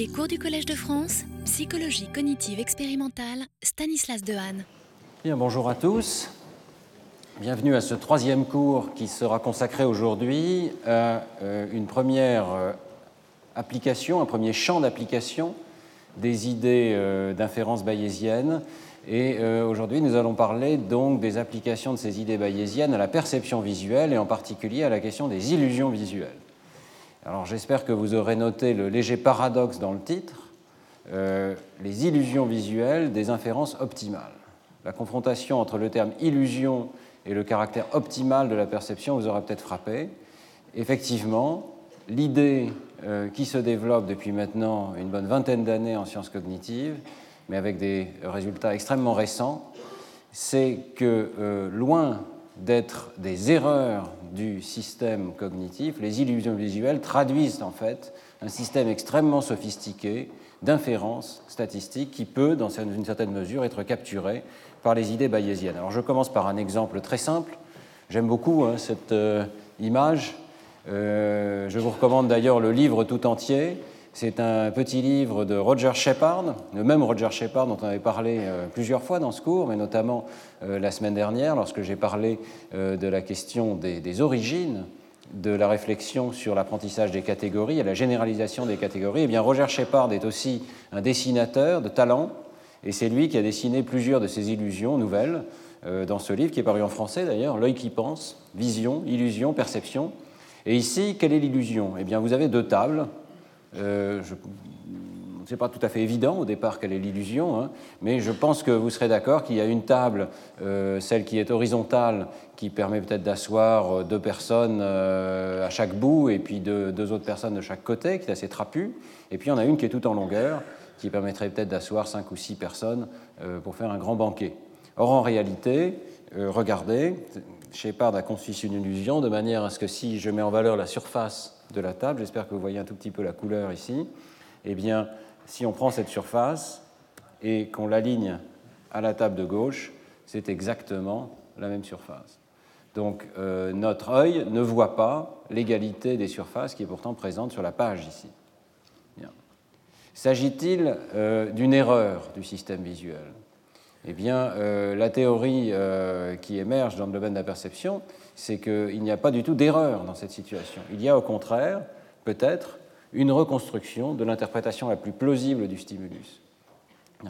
Les cours du Collège de France, psychologie cognitive expérimentale, Stanislas Dehaene. Bien, bonjour à tous. Bienvenue à ce troisième cours qui sera consacré aujourd'hui à euh, une première euh, application, un premier champ d'application des idées euh, d'inférence bayésienne. Et aujourd'hui, nous allons parler donc des applications de ces idées bayésiennes à la perception visuelle et en particulier à la question des illusions visuelles. Alors j'espère que vous aurez noté le léger paradoxe dans le titre, euh, les illusions visuelles des inférences optimales. La confrontation entre le terme illusion et le caractère optimal de la perception vous aura peut-être frappé. Effectivement, l'idée euh, qui se développe depuis maintenant une bonne vingtaine d'années en sciences cognitives, mais avec des résultats extrêmement récents, c'est que euh, loin d'être des erreurs du système cognitif, les illusions visuelles traduisent en fait un système extrêmement sophistiqué d'inférence statistique qui peut, dans une certaine mesure, être capturé par les idées bayésiennes. Alors je commence par un exemple très simple. J'aime beaucoup hein, cette euh, image. Euh, je vous recommande d'ailleurs le livre tout entier. C'est un petit livre de Roger Shepard, le même Roger Shepard dont on avait parlé euh, plusieurs fois dans ce cours, mais notamment euh, la semaine dernière lorsque j'ai parlé euh, de la question des, origines de la réflexion sur l'apprentissage des catégories et la généralisation des catégories. Eh bien, Roger Shepard est aussi un dessinateur de talent, et c'est lui qui a dessiné plusieurs de ces illusions nouvelles dans ce livre qui est paru en français d'ailleurs, L'œil qui pense, vision, illusion, perception. Et ici, quelle est l'illusion? Eh bien, vous avez deux tables euh, je, n'est pas tout à fait évident au départ quelle est l'illusion, hein, mais je pense que vous serez d'accord qu'il y a une table, euh, celle qui est horizontale, qui permet peut-être d'asseoir euh, deux personnes à chaque bout et puis deux, autres personnes de chaque côté, qui est assez trapue. Et puis en a une qui est tout en longueur, qui permettrait peut-être d'asseoir cinq ou six personnes pour faire un grand banquet. Or, en réalité, regardez, Shepard a conçu une illusion de manière à ce que si je mets en valeur la surface de la table, j'espère que vous voyez un tout petit peu la couleur ici, eh bien, si on prend cette surface et qu'on l'aligne à la table de gauche, c'est exactement la même surface. Donc euh, notre œil ne voit pas l'égalité des surfaces qui est pourtant présente sur la page ici. S'agit-il euh, d'une erreur du système visuel? Eh bien, euh, la théorie qui émerge dans le domaine de la perception, c'est qu'il n'y a pas du tout d'erreur dans cette situation. Il y a au contraire, peut-être, une reconstruction de l'interprétation la plus plausible du stimulus.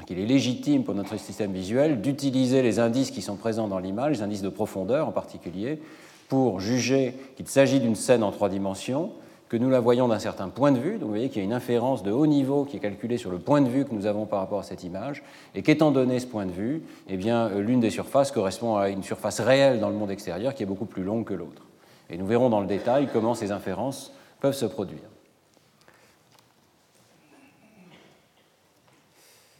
Il est légitime pour notre système visuel d'utiliser les indices qui sont présents dans l'image, les indices de profondeur en particulier, pour juger qu'il s'agit d'une scène en trois dimensions, que nous la voyons d'un certain point de vue. Donc vous voyez qu'il y a une inférence de haut niveau qui est calculée sur le point de vue que nous avons par rapport à cette image, et qu'étant donné ce point de vue, eh bien, euh, l'une des surfaces correspond à une surface réelle dans le monde extérieur qui est beaucoup plus longue que l'autre. Et nous verrons dans le détail comment ces inférences peuvent se produire.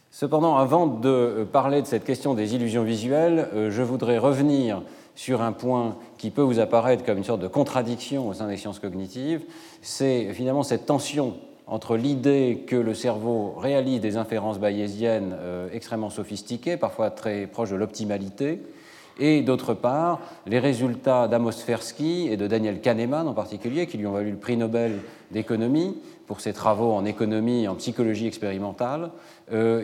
Cependant, avant de euh, parler de cette question des illusions visuelles, euh, je voudrais revenir sur un point qui peut vous apparaître comme une sorte de contradiction au sein des sciences cognitives, c'est finalement cette tension entre l'idée que le cerveau réalise des inférences bayésiennes euh, extrêmement sophistiquées, parfois très proches de l'optimalité, et d'autre part les résultats d'Amos Tversky et de Daniel Kahneman en particulier, qui lui ont valu le prix Nobel d'économie pour ses travaux en économie et en psychologie expérimentale,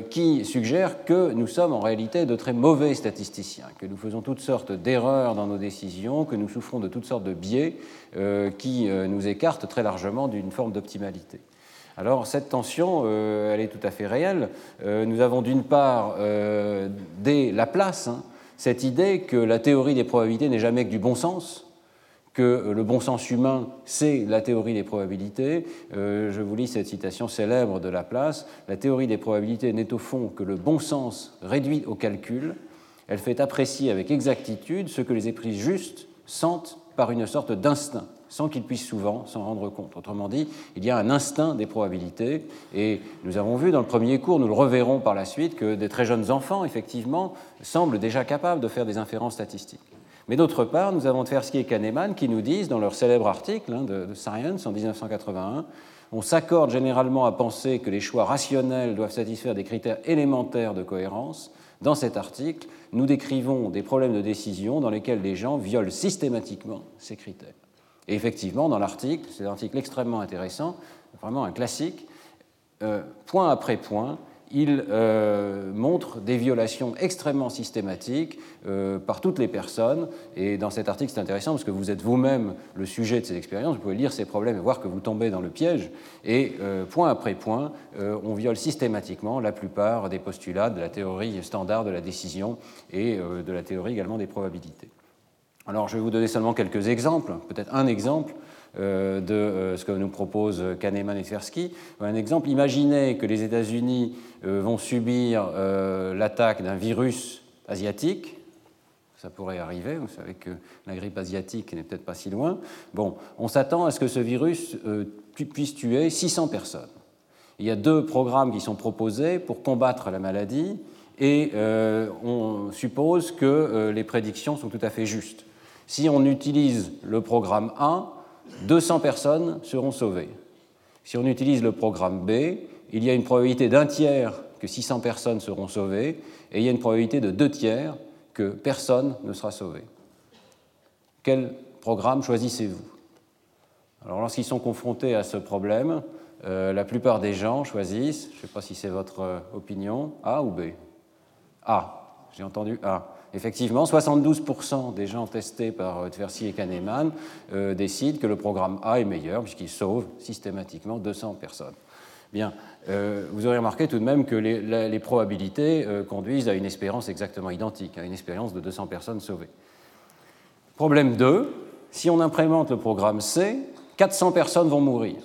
qui suggèrent que nous sommes en réalité de très mauvais statisticiens, que nous faisons toutes sortes d'erreurs dans nos décisions, que nous souffrons de toutes sortes de biais euh, qui euh, nous écartent très largement d'une forme d'optimalité. Alors cette tension, elle est tout à fait réelle. nous avons d'une part, dès Laplace, hein, cette idée que la théorie des probabilités n'est jamais que du bon sens, que le bon sens humain, c'est la théorie des probabilités. Euh, je vous lis cette citation célèbre de Laplace. La théorie des probabilités n'est au fond que le bon sens réduit au calcul. Elle fait apprécier avec exactitude ce que les esprits justes sentent par une sorte d'instinct, sans qu'ils puissent souvent s'en rendre compte. Autrement dit, il y a un instinct des probabilités, et nous avons vu dans le premier cours, nous le reverrons par la suite, que des très jeunes enfants, effectivement, semblent déjà capables de faire des inférences statistiques. Mais d'autre part, nous avons Tversky et Kahneman qui nous disent, dans leur célèbre article hein, de, Science en 1981, on s'accorde généralement à penser que les choix rationnels doivent satisfaire des critères élémentaires de cohérence. Dans cet article, nous décrivons des problèmes de décision dans lesquels les gens violent systématiquement ces critères. Et effectivement, dans l'article, c'est un article extrêmement intéressant, vraiment un classique, point après point, il euh, montre des violations extrêmement systématiques euh, par toutes les personnes. Et dans cet article, c'est intéressant parce que vous êtes vous-même le sujet de ces expériences. Vous pouvez lire ces problèmes et voir que vous tombez dans le piège. Et euh, point après point, on viole systématiquement la plupart des postulats de la théorie standard de la décision et de la théorie également des probabilités. Alors, je vais vous donner seulement quelques exemples, peut-être un exemple. Euh, de euh, ce que nous propose Kahneman et Tversky. Un exemple, imaginez que les États-Unis euh, vont subir l'attaque d'un virus asiatique. Ça pourrait arriver, vous savez que la grippe asiatique n'est peut-être pas si loin. Bon, on s'attend à ce que ce virus puisse tuer 600 personnes. Il y a deux programmes qui sont proposés pour combattre la maladie et on suppose que les prédictions sont tout à fait justes. Si on utilise le programme 1, 200 personnes seront sauvées. Si on utilise le programme B, il y a une probabilité d'un tiers que 600 personnes seront sauvées et il y a une probabilité de deux tiers que personne ne sera sauvé. Quel programme choisissez-vous? Alors lorsqu'ils sont confrontés à ce problème, euh, la plupart des gens choisissent, je ne sais pas si c'est votre euh, opinion, A ou B? A. J'ai entendu A. Effectivement, 72% des gens testés par euh, Tversky et Kahneman euh, décident que le programme A est meilleur puisqu'il sauve systématiquement 200 personnes. Bien, euh, vous aurez remarqué tout de même que les, probabilités conduisent à une espérance exactement identique, à une espérance de 200 personnes sauvées. Problème 2, si on implémente le programme C, 400 personnes vont mourir.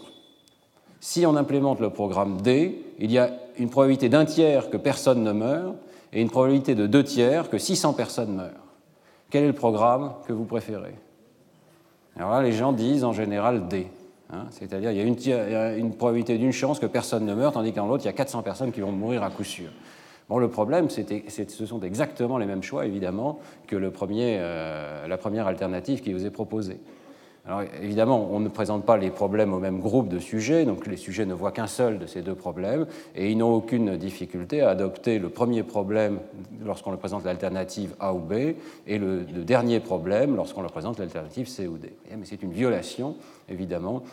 Si on implémente le programme D, il y a une probabilité d'un tiers que personne ne meure et une probabilité de deux tiers que 600 personnes meurent. Quel est le programme que vous préférez? Alors là, les gens disent en général D. Hein, c'est-à-dire il y a une, probabilité d'une chance que personne ne meure, tandis qu'en l'autre, il y a 400 personnes qui vont mourir à coup sûr. Bon, le problème, c'est, ce sont exactement les mêmes choix, évidemment, que le premier, euh, la première alternative qui vous est proposée. Alors évidemment, on ne présente pas les problèmes au même groupe de sujets, donc les sujets ne voient qu'un seul de ces deux problèmes, et ils n'ont aucune difficulté à adopter le premier problème lorsqu'on leur présente l'alternative A ou B, et le, dernier problème lorsqu'on leur présente l'alternative C ou D. Mais c'est une violation, évidemment,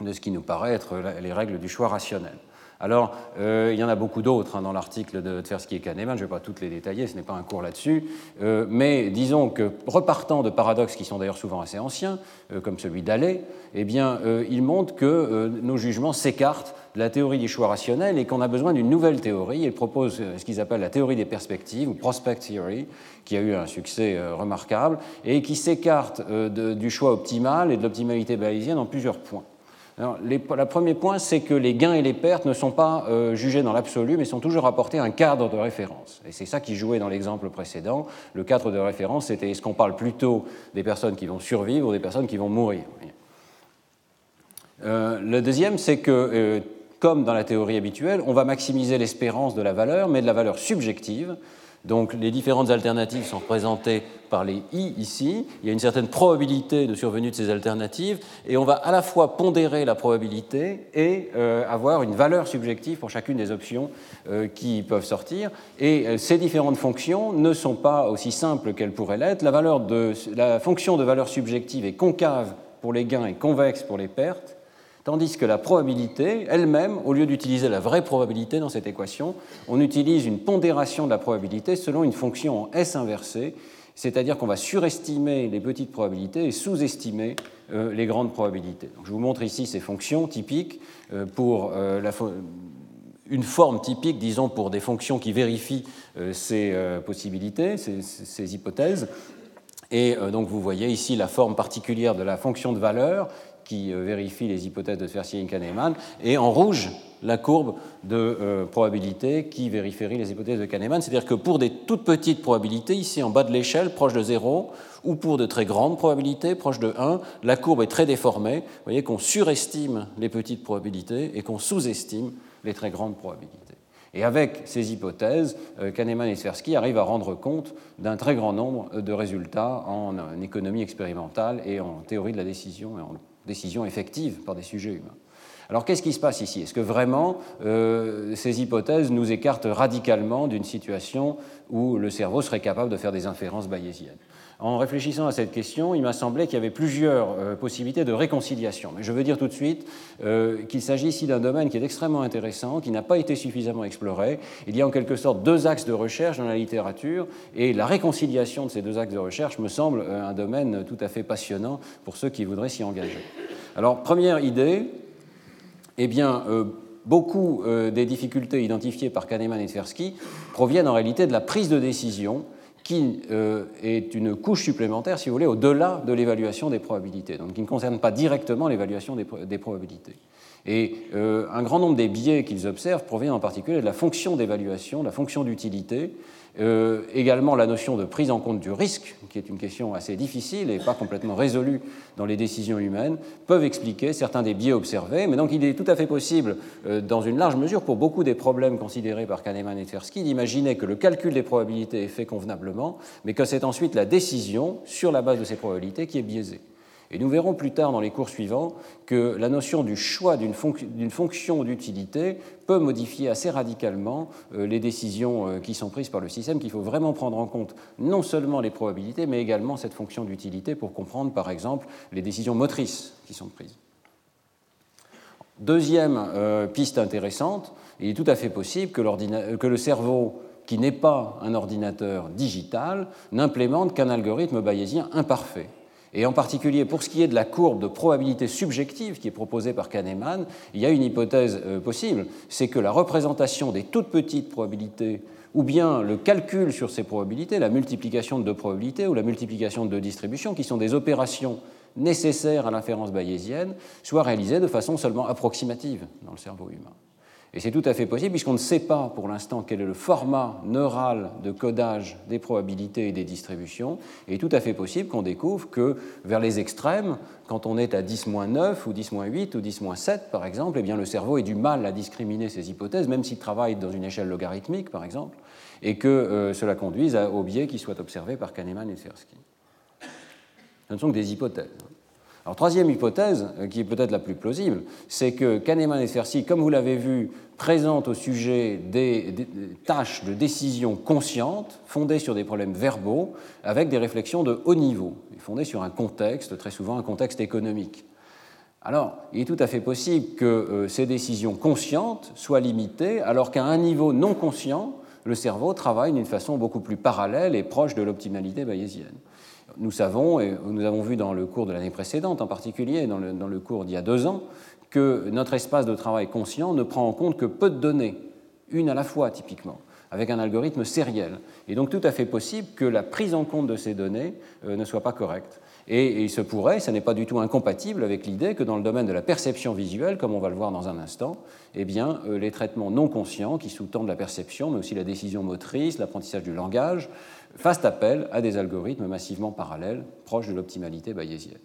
de ce qui nous paraît être les règles du choix rationnel. Alors, euh, il y en a beaucoup d'autres hein, dans l'article de Tversky et Kahneman, je ne vais pas toutes les détailler, ce n'est pas un cours là-dessus, euh, mais disons que repartant de paradoxes qui sont d'ailleurs souvent assez anciens, euh, comme celui d'Allais, eh bien, il montre que nos jugements s'écartent de la théorie du choix rationnel et qu'on a besoin d'une nouvelle théorie. Il propose ce qu'ils appellent la théorie des perspectives, ou prospect theory, qui a eu un succès remarquable, et qui s'écarte du choix optimal et de l'optimalité bayésienne en plusieurs points le premier point, c'est que les gains et les pertes ne sont pas euh, jugés dans l'absolu, mais sont toujours apportés à un cadre de référence. Et c'est ça qui jouait dans l'exemple précédent. Le cadre de référence, c'était est-ce qu'on parle plutôt des personnes qui vont survivre ou des personnes qui vont mourir euh, Le deuxième, c'est que, euh, comme dans la théorie habituelle, on va maximiser l'espérance de la valeur, mais de la valeur subjective. Donc les différentes alternatives sont représentées par les i ici. Il y a une certaine probabilité de survenue de ces alternatives et on va à la fois pondérer la probabilité et euh, avoir une valeur subjective pour chacune des options euh, qui peuvent sortir. Et euh, ces différentes fonctions ne sont pas aussi simples qu'elles pourraient l'être. La, fonction de valeur subjective est concave pour les gains et convexe pour les pertes. Tandis que la probabilité elle-même, au lieu d'utiliser la vraie probabilité dans cette équation, on utilise une pondération de la probabilité selon une fonction en S inversée, c'est-à-dire qu'on va surestimer les petites probabilités et sous-estimer euh, les grandes probabilités. je vous montre ici ces fonctions typiques euh, pour euh, une forme typique, disons, pour des fonctions qui vérifient ces possibilités, ces hypothèses. Et donc vous voyez ici la forme particulière de la fonction de valeur qui euh, vérifie les hypothèses de Tversky et Kahneman, et en rouge, la courbe de euh, probabilité qui vérifierait les hypothèses de Kahneman. C'est-à-dire que pour des toutes petites probabilités, ici en bas de l'échelle, proche de 0, ou pour de très grandes probabilités, proche de 1, la courbe est très déformée. Vous voyez qu'on surestime les petites probabilités et qu'on sous-estime les très grandes probabilités. Et avec ces hypothèses, euh, Kahneman et Tversky arrivent à rendre compte d'un très grand nombre de résultats en économie expérimentale et en théorie de la décision et en décision effective par des sujets humains. Alors qu'est-ce qui se passe ici? Est-ce que vraiment euh, ces hypothèses nous écartent radicalement d'une situation où le cerveau serait capable de faire des inférences bayésiennes? En réfléchissant à cette question, il m'a semblé qu'il y avait plusieurs euh, possibilités de réconciliation. Mais je veux dire tout de suite euh, qu'il s'agit ici d'un domaine qui est extrêmement intéressant, qui n'a pas été suffisamment exploré. Il y a en quelque sorte deux axes de recherche dans la littérature, et la réconciliation de ces deux axes de recherche me semble euh, un domaine tout à fait passionnant pour ceux qui voudraient s'y engager. Alors, première idée, eh bien, beaucoup des difficultés identifiées par Kahneman et Tversky proviennent en réalité de la prise de décision qui euh, est une couche supplémentaire, si vous voulez, au-delà de l'évaluation des probabilités, donc qui ne concerne pas directement l'évaluation des, probabilités. Et euh, un grand nombre des biais qu'ils observent proviennent en particulier de la fonction d'évaluation, la fonction d'utilité, euh, également la notion de prise en compte du risque, qui est une question assez difficile et pas complètement résolue dans les décisions humaines, peuvent expliquer certains des biais observés. Mais donc il est tout à fait possible, euh, dans une large mesure, pour beaucoup des problèmes considérés par Kahneman et Tversky, d'imaginer que le calcul des probabilités est fait convenablement, mais que c'est ensuite la décision sur la base de ces probabilités qui est biaisée. Et nous verrons plus tard dans les cours suivants que la notion du choix d'une fonction d'utilité peut modifier assez radicalement euh, les décisions euh, qui sont prises par le système, qu'il faut vraiment prendre en compte non seulement les probabilités, mais également cette fonction d'utilité pour comprendre, par exemple, les décisions motrices qui sont prises. Deuxième euh, piste intéressante, il est tout à fait possible que, que le cerveau qui n'est pas un ordinateur digital n'implémente qu'un algorithme bayésien imparfait. Et en particulier, pour ce qui est de la courbe de probabilité subjective qui est proposée par Kahneman, il y a une hypothèse euh, possible, c'est que la représentation des toutes petites probabilités ou bien le calcul sur ces probabilités, la multiplication de deux probabilités ou la multiplication de deux distributions, qui sont des opérations nécessaires à l'inférence bayésienne, soit réalisées de façon seulement approximative dans le cerveau humain. Et c'est tout à fait possible, puisqu'on ne sait pas pour l'instant quel est le format neural de codage des probabilités et des distributions. Et est tout à fait possible qu'on découvre que vers les extrêmes, quand on est à 10-9 ou 10-8 ou 10-7 par exemple, eh bien, le cerveau a du mal à discriminer ces hypothèses, même s'il travaille dans une échelle logarithmique par exemple, et que euh, cela conduise au biais qui soit observé par Kahneman et Tversky. Ce ne sont que des hypothèses. Alors, troisième hypothèse, euh, qui est peut-être la plus plausible, c'est que Kahneman et Tversky, comme vous l'avez vu, présentent au sujet des, tâches de décision conscientes, fondées sur des problèmes verbaux, avec des réflexions de haut niveau, fondées sur un contexte, très souvent un contexte économique. Alors, il est tout à fait possible que euh, ces décisions conscientes soient limitées, alors qu'à un niveau non conscient, le cerveau travaille d'une façon beaucoup plus parallèle et proche de l'optimalité bayésienne. Nous savons, et nous avons vu dans le cours de l'année précédente en particulier, dans le, cours d'il y a deux ans, que notre espace de travail conscient ne prend en compte que peu de données, une à la fois typiquement, avec un algorithme sériel. Et donc tout à fait possible que la prise en compte de ces données euh, ne soit pas correcte. Et, il se pourrait, ce n'est pas du tout incompatible avec l'idée que dans le domaine de la perception visuelle, comme on va le voir dans un instant, eh bien, euh, les traitements non conscients qui sous-tendent la perception, mais aussi la décision motrice, l'apprentissage du langage, fassent appel à des algorithmes massivement parallèles, proches de l'optimalité bayésienne.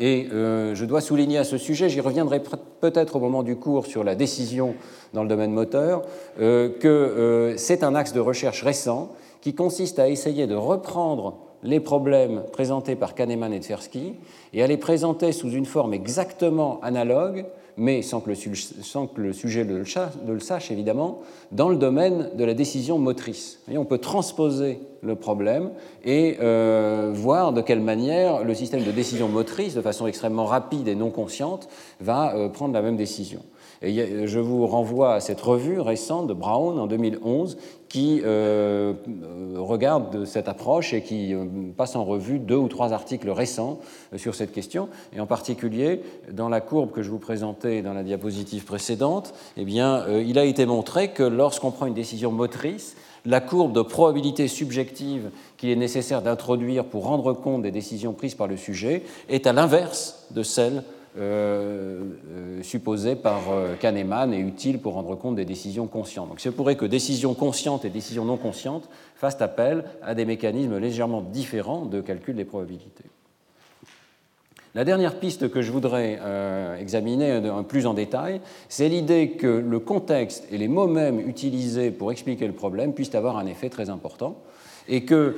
Et euh, je dois souligner à ce sujet, j'y reviendrai peut-être au moment du cours sur la décision dans le domaine moteur, euh, que euh, c'est un axe de recherche récent qui consiste à essayer de reprendre les problèmes présentés par Kahneman et Tversky et à les présenter sous une forme exactement analogue mais sans que le, sujet le, le, sache évidemment, dans le domaine de la décision motrice. on peut transposer le problème et euh, voir de quelle manière le système de décision motrice, de façon extrêmement rapide et non consciente, va euh, prendre la même décision. Et je vous renvoie à cette revue récente de Brown en 2011 qui euh, regarde cette approche et qui euh, passe en revue deux ou trois articles récents euh, sur cette question. Et en particulier, dans la courbe que je vous présentais dans la diapositive précédente, eh bien, il a été montré que lorsqu'on prend une décision motrice, la courbe de probabilité subjective qu'il est nécessaire d'introduire pour rendre compte des décisions prises par le sujet est à l'inverse de celle euh, euh, supposé par euh, Kahneman et utile pour rendre compte des décisions conscientes. Donc, il se pourrait que décisions conscientes et décisions non conscientes fassent appel à des mécanismes légèrement différents de calcul des probabilités. La dernière piste que je voudrais examiner plus en détail, c'est l'idée que le contexte et les mots mêmes utilisés pour expliquer le problème puissent avoir un effet très important et que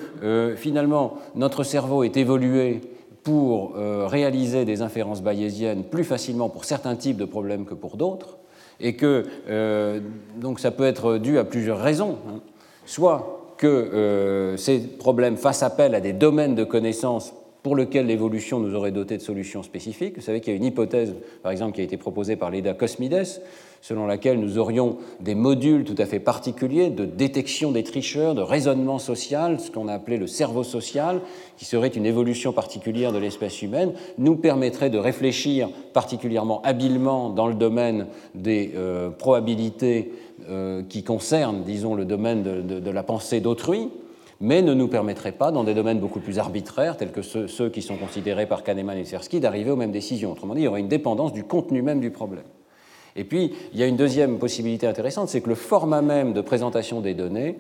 finalement notre cerveau est évolué pour euh, réaliser des inférences bayésiennes plus facilement pour certains types de problèmes que pour d'autres, et que euh, donc ça peut être dû à plusieurs raisons. Hein. Soit que ces problèmes fassent appel à des domaines de connaissances pour lesquels l'évolution nous aurait doté de solutions spécifiques. Vous savez qu'il y a une hypothèse, par exemple, qui a été proposée par Leda Cosmides, selon laquelle nous aurions des modules tout à fait particuliers de détection des tricheurs, de raisonnement social, ce qu'on a appelé le cerveau social, qui serait une évolution particulière de l'espèce humaine, nous permettrait de réfléchir particulièrement habilement dans le domaine des euh, probabilités euh, qui concernent, disons, le domaine de, la pensée d'autrui, mais ne nous permettrait pas, dans des domaines beaucoup plus arbitraires, tels que ceux, ceux qui sont considérés par Kahneman et Tversky, d'arriver aux mêmes décisions. Autrement dit, il y aurait une dépendance du contenu même du problème. Et puis, il y a une deuxième possibilité intéressante, c'est que le format même de présentation des données,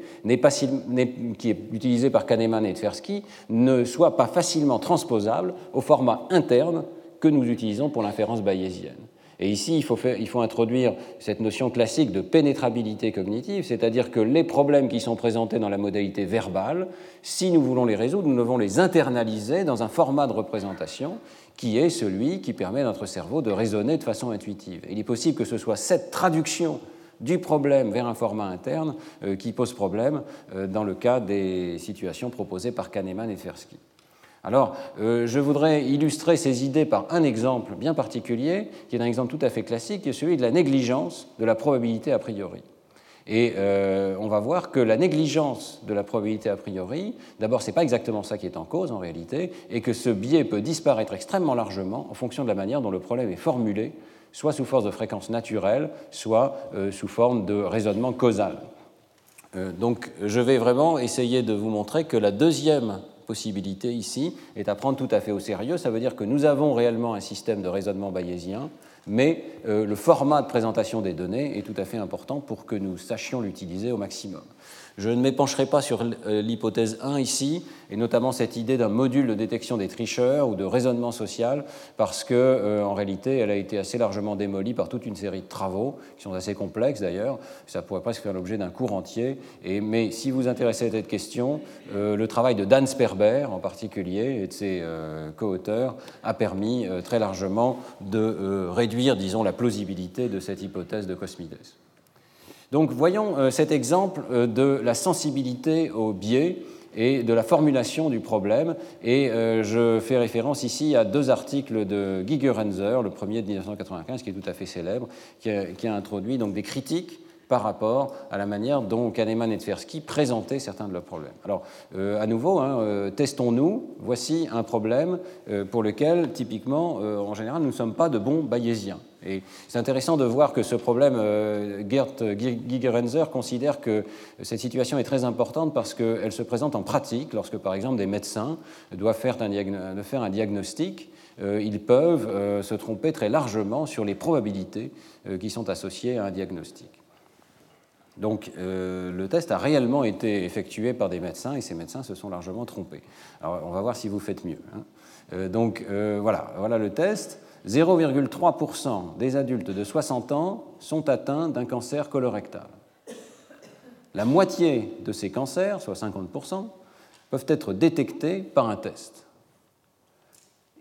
qui est utilisé par Kahneman et Tversky, ne soit pas facilement transposable au format interne que nous utilisons pour l'inférence bayésienne. Et ici, il faut, introduire cette notion classique de pénétrabilité cognitive, c'est-à-dire que les problèmes qui sont présentés dans la modalité verbale, si nous voulons les résoudre, nous devons les internaliser dans un format de représentation qui est celui qui permet à notre cerveau de raisonner de façon intuitive. il est possible que ce soit cette traduction du problème vers un format interne euh, qui pose problème euh, dans le cas des situations proposées par Kahneman et Tversky. Alors, euh, je voudrais illustrer ces idées par un exemple bien particulier, qui est un exemple tout à fait classique, qui est celui de la négligence de la probabilité a priori. Et euh, on va voir que la négligence de la probabilité a priori, d'abord, ce n'est pas exactement ça qui est en cause en réalité, et que ce biais peut disparaître extrêmement largement en fonction de la manière dont le problème est formulé, soit sous force de fréquence naturelle, soit euh, sous forme de raisonnement causal. Euh, donc, je vais vraiment essayer de vous montrer que la deuxième possibilité ici est à prendre tout à fait au sérieux. Ça veut dire que nous avons réellement un système de raisonnement bayésien mais euh, le format de présentation des données est tout à fait important pour que nous sachions l'utiliser au maximum. Je ne m'épancherai pas sur euh, l'hypothèse 1 ici, et notamment cette idée d'un module de détection des tricheurs ou de raisonnement social, parce que euh, en réalité, elle a été assez largement démolie par toute une série de travaux qui sont assez complexes d'ailleurs. Ça pourrait presque faire l'objet d'un cours entier. Mais si vous vous intéressez à cette question, euh, le travail de Dan Sperber en particulier et de ses co-auteurs a permis très largement de réduire, disons, la plausibilité de cette hypothèse de Cosmides. Donc voyons euh, cet exemple euh, de la sensibilité au biais et de la formulation du problème. Et euh, je fais référence ici à deux articles de Gigerenzer, le premier de 1995, qui est tout à fait célèbre, qui a, introduit donc des critiques par rapport à la manière dont Kahneman et Tversky présentaient certains de leurs problèmes. Alors, à nouveau, hein, testons-nous. Voici un problème pour lequel, typiquement, en général, nous ne sommes pas de bons bayésiens. Et c'est intéressant de voir que ce problème, euh, Gert Gigerenzer considère que cette situation est très importante parce qu'elle se présente en pratique lorsque, par exemple, des médecins doivent faire un, diagnostic. Euh, ils peuvent euh, se tromper très largement sur les probabilités qui sont associées à un diagnostic. Donc le test a réellement été effectué par des médecins et ces médecins se sont largement trompés. Alors on va voir si vous faites mieux. Hein. donc voilà, voilà le test. 0,3% des adultes de 60 ans sont atteints d'un cancer colorectal. La moitié de ces cancers, soit 50%, peuvent être détectés par un test.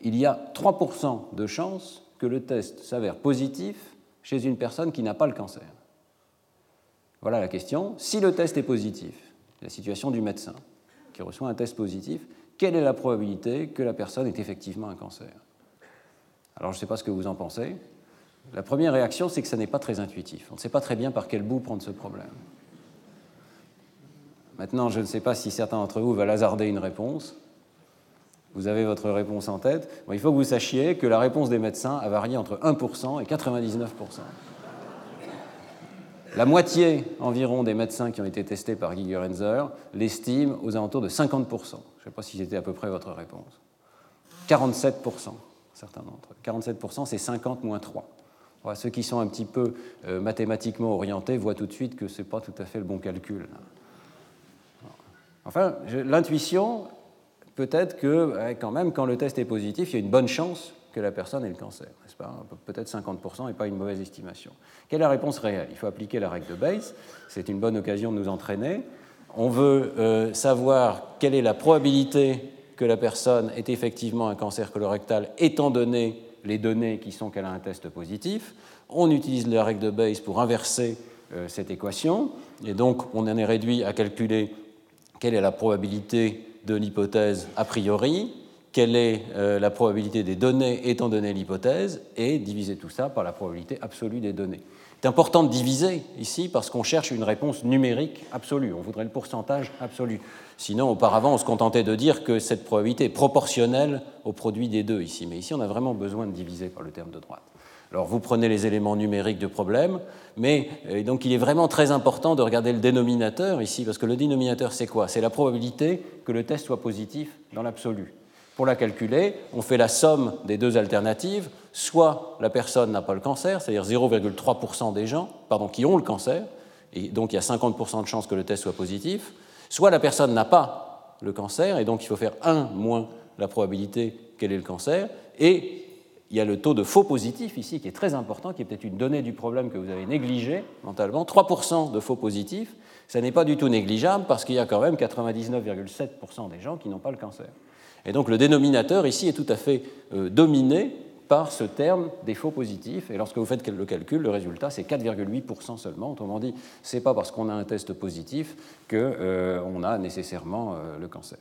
Il y a 3% de chances que le test s'avère positif chez une personne qui n'a pas le cancer. Voilà la question. Si le test est positif, la situation du médecin qui reçoit un test positif, quelle est la probabilité que la personne ait effectivement un cancer? Alors je ne sais pas ce que vous en pensez. La première réaction, c'est que ça n'est pas très intuitif. On ne sait pas très bien par quel bout prendre ce problème. Maintenant, je ne sais pas si certains d'entre vous veulent hasarder une réponse. Vous avez votre réponse en tête. il faut que vous sachiez que la réponse des médecins a varié entre 1% et 99%. La moitié environ des médecins qui ont été testés par Gigerenzer l'estiment aux alentours de 50%. Je ne sais pas si c'était à peu près votre réponse. 47% certains d'entre eux. 47%, c'est 50 moins 3. ceux qui sont un petit peu euh, mathématiquement orientés voient tout de suite que ce n'est pas tout à fait le bon calcul. Enfin, l'intuition, peut-être que quand même, quand le test est positif, il y a une bonne chance que la personne ait le cancer, n'est-ce pas? Peut-être 50% et pas une mauvaise estimation. Quelle est la réponse réelle? Il faut appliquer la règle de Bayes. C'est une bonne occasion de nous entraîner. On veut euh, savoir quelle est la probabilité que la personne ait effectivement un cancer colorectal étant donné les données qui sont qu'elle a un test positif. On utilise la règle de Bayes pour inverser euh, cette équation et donc on en est réduit à calculer quelle est la probabilité de l'hypothèse a priori, quelle est euh, la probabilité des données étant donné l'hypothèse, et diviser tout ça par la probabilité absolue des données. C'est important de diviser ici parce qu'on cherche une réponse numérique absolue, on voudrait le pourcentage absolu. Sinon, auparavant, on se contentait de dire que cette probabilité est proportionnelle au produit des deux ici, mais ici, on a vraiment besoin de diviser par le terme de droite. Alors vous prenez les éléments numériques du problème, mais euh, donc il est vraiment très important de regarder le dénominateur ici, parce que le dénominateur c'est quoi? C'est la probabilité que le test soit positif dans l'absolu. Pour la calculer, on fait la somme des deux alternatives, soit la personne n'a pas le cancer, c'est-à-dire 0,3% des gens qui ont le cancer, et donc il y a 50% de chances que le test soit positif, soit la personne n'a pas le cancer, et donc il faut faire 1 moins la probabilité qu'elle ait le cancer, et il y a le taux de faux positifs ici qui est très important, qui est peut-être une donnée du problème que vous avez négligée mentalement. 3% de faux positifs, ça n'est pas du tout négligeable parce qu'il y a quand même 99,7% des gens qui n'ont pas le cancer. Et donc le dénominateur ici est tout à fait euh, dominé par ce terme des faux positifs. Et lorsque vous faites le calcul, le résultat, c'est 4,8% seulement. Autrement dit, ce n'est pas parce qu'on a un test positif qu'on euh, a nécessairement euh, le cancer.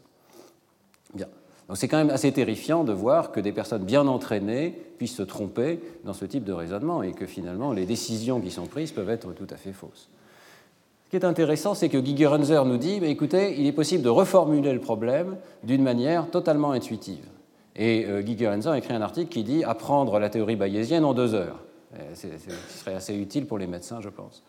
Bien. Donc c'est quand même assez terrifiant de voir que des personnes bien entraînées puissent se tromper dans ce type de raisonnement et que finalement les décisions qui sont prises peuvent être tout à fait fausses. Ce qui est intéressant, c'est que Gigerenzer nous dit, écoutez, il est possible de reformuler le problème d'une manière totalement intuitive. Et euh, Gigerenzer a écrit un article qui dit apprendre la théorie bayésienne en deux heures. ce serait assez utile pour les médecins, je pense.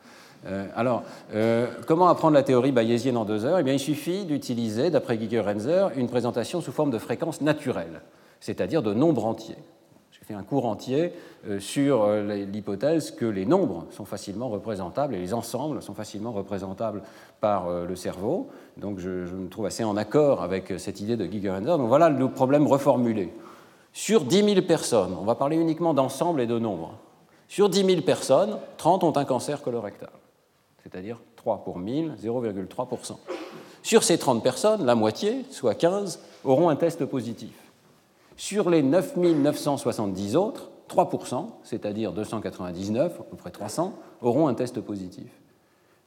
Euh, alors, euh, comment apprendre la théorie bayésienne en deux heures? Eh bien, Il suffit d'utiliser, d'après Giger-Renzer, une présentation sous forme de fréquence naturelle, c'est-à-dire de nombres entiers. J'ai fait un cours entier euh, sur l'hypothèse que les nombres sont facilement représentables et les ensembles sont facilement représentables par le cerveau. Donc, je, me trouve assez en accord avec cette idée de Giger-Renzer. Donc, voilà le problème reformulé. Sur 10 000 personnes, on va parler uniquement d'ensemble et de nombres. Sur 10 000 personnes, 30 ont un cancer colorectal c'est-à-dire 3 pour 1000, 0,3%. Sur ces 30 personnes, la moitié, soit 15, auront un test positif. Sur les 9 970 autres, 3%, c'est-à-dire 299, à peu près 300, auront un test positif.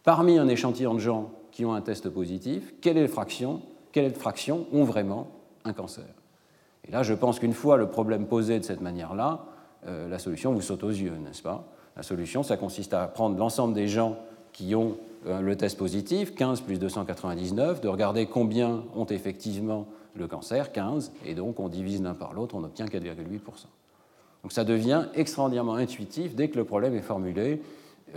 Parmi un échantillon de gens qui ont un test positif, quelle est fraction, quelle fraction ont vraiment un cancer Et là, je pense qu'une fois le problème posé de cette manière-là, euh, la solution vous saute aux yeux, n'est-ce pas? La solution, ça consiste à prendre l'ensemble des gens qui ont euh, le test positif, 15 plus 299, de regarder combien ont effectivement le cancer, 15, et donc on divise l'un par l'autre, on obtient 4,8%. Donc ça devient extraordinairement intuitif dès que le problème est formulé.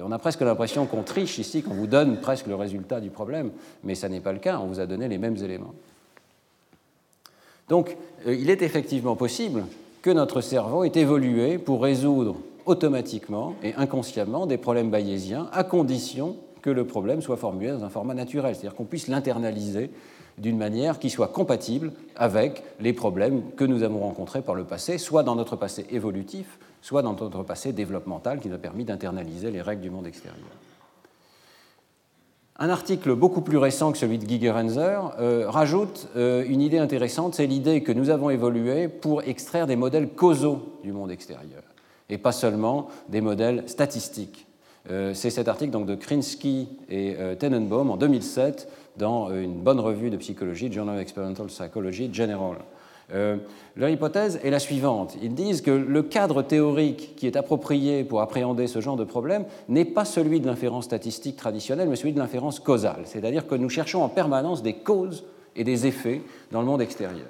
On a presque l'impression qu'on triche ici, qu'on vous donne presque le résultat du problème, mais ça n'est pas le cas, on vous a donné les mêmes éléments. Donc euh, il est effectivement possible que notre cerveau ait évolué pour résoudre automatiquement et inconsciemment des problèmes bayésiens à condition que le problème soit formulé dans un format naturel, c'est-à-dire qu'on puisse l'internaliser d'une manière qui soit compatible avec les problèmes que nous avons rencontrés par le passé, soit dans notre passé évolutif, soit dans notre passé développemental qui nous a permis d'internaliser les règles du monde extérieur. Un article beaucoup plus récent que celui de Gigerenzer euh, rajoute euh, une idée intéressante, c'est l'idée que nous avons évolué pour extraire des modèles causaux du monde extérieur et pas seulement des modèles statistiques. Euh, c'est cet article donc, de Krinsky et Tenenbaum en 2007 dans une bonne revue de psychologie, Journal of Experimental Psychology General. Leur hypothèse est la suivante. Ils disent que le cadre théorique qui est approprié pour appréhender ce genre de problème n'est pas celui de l'inférence statistique traditionnelle, mais celui de l'inférence causale. C'est-à-dire que nous cherchons en permanence des causes et des effets dans le monde extérieur.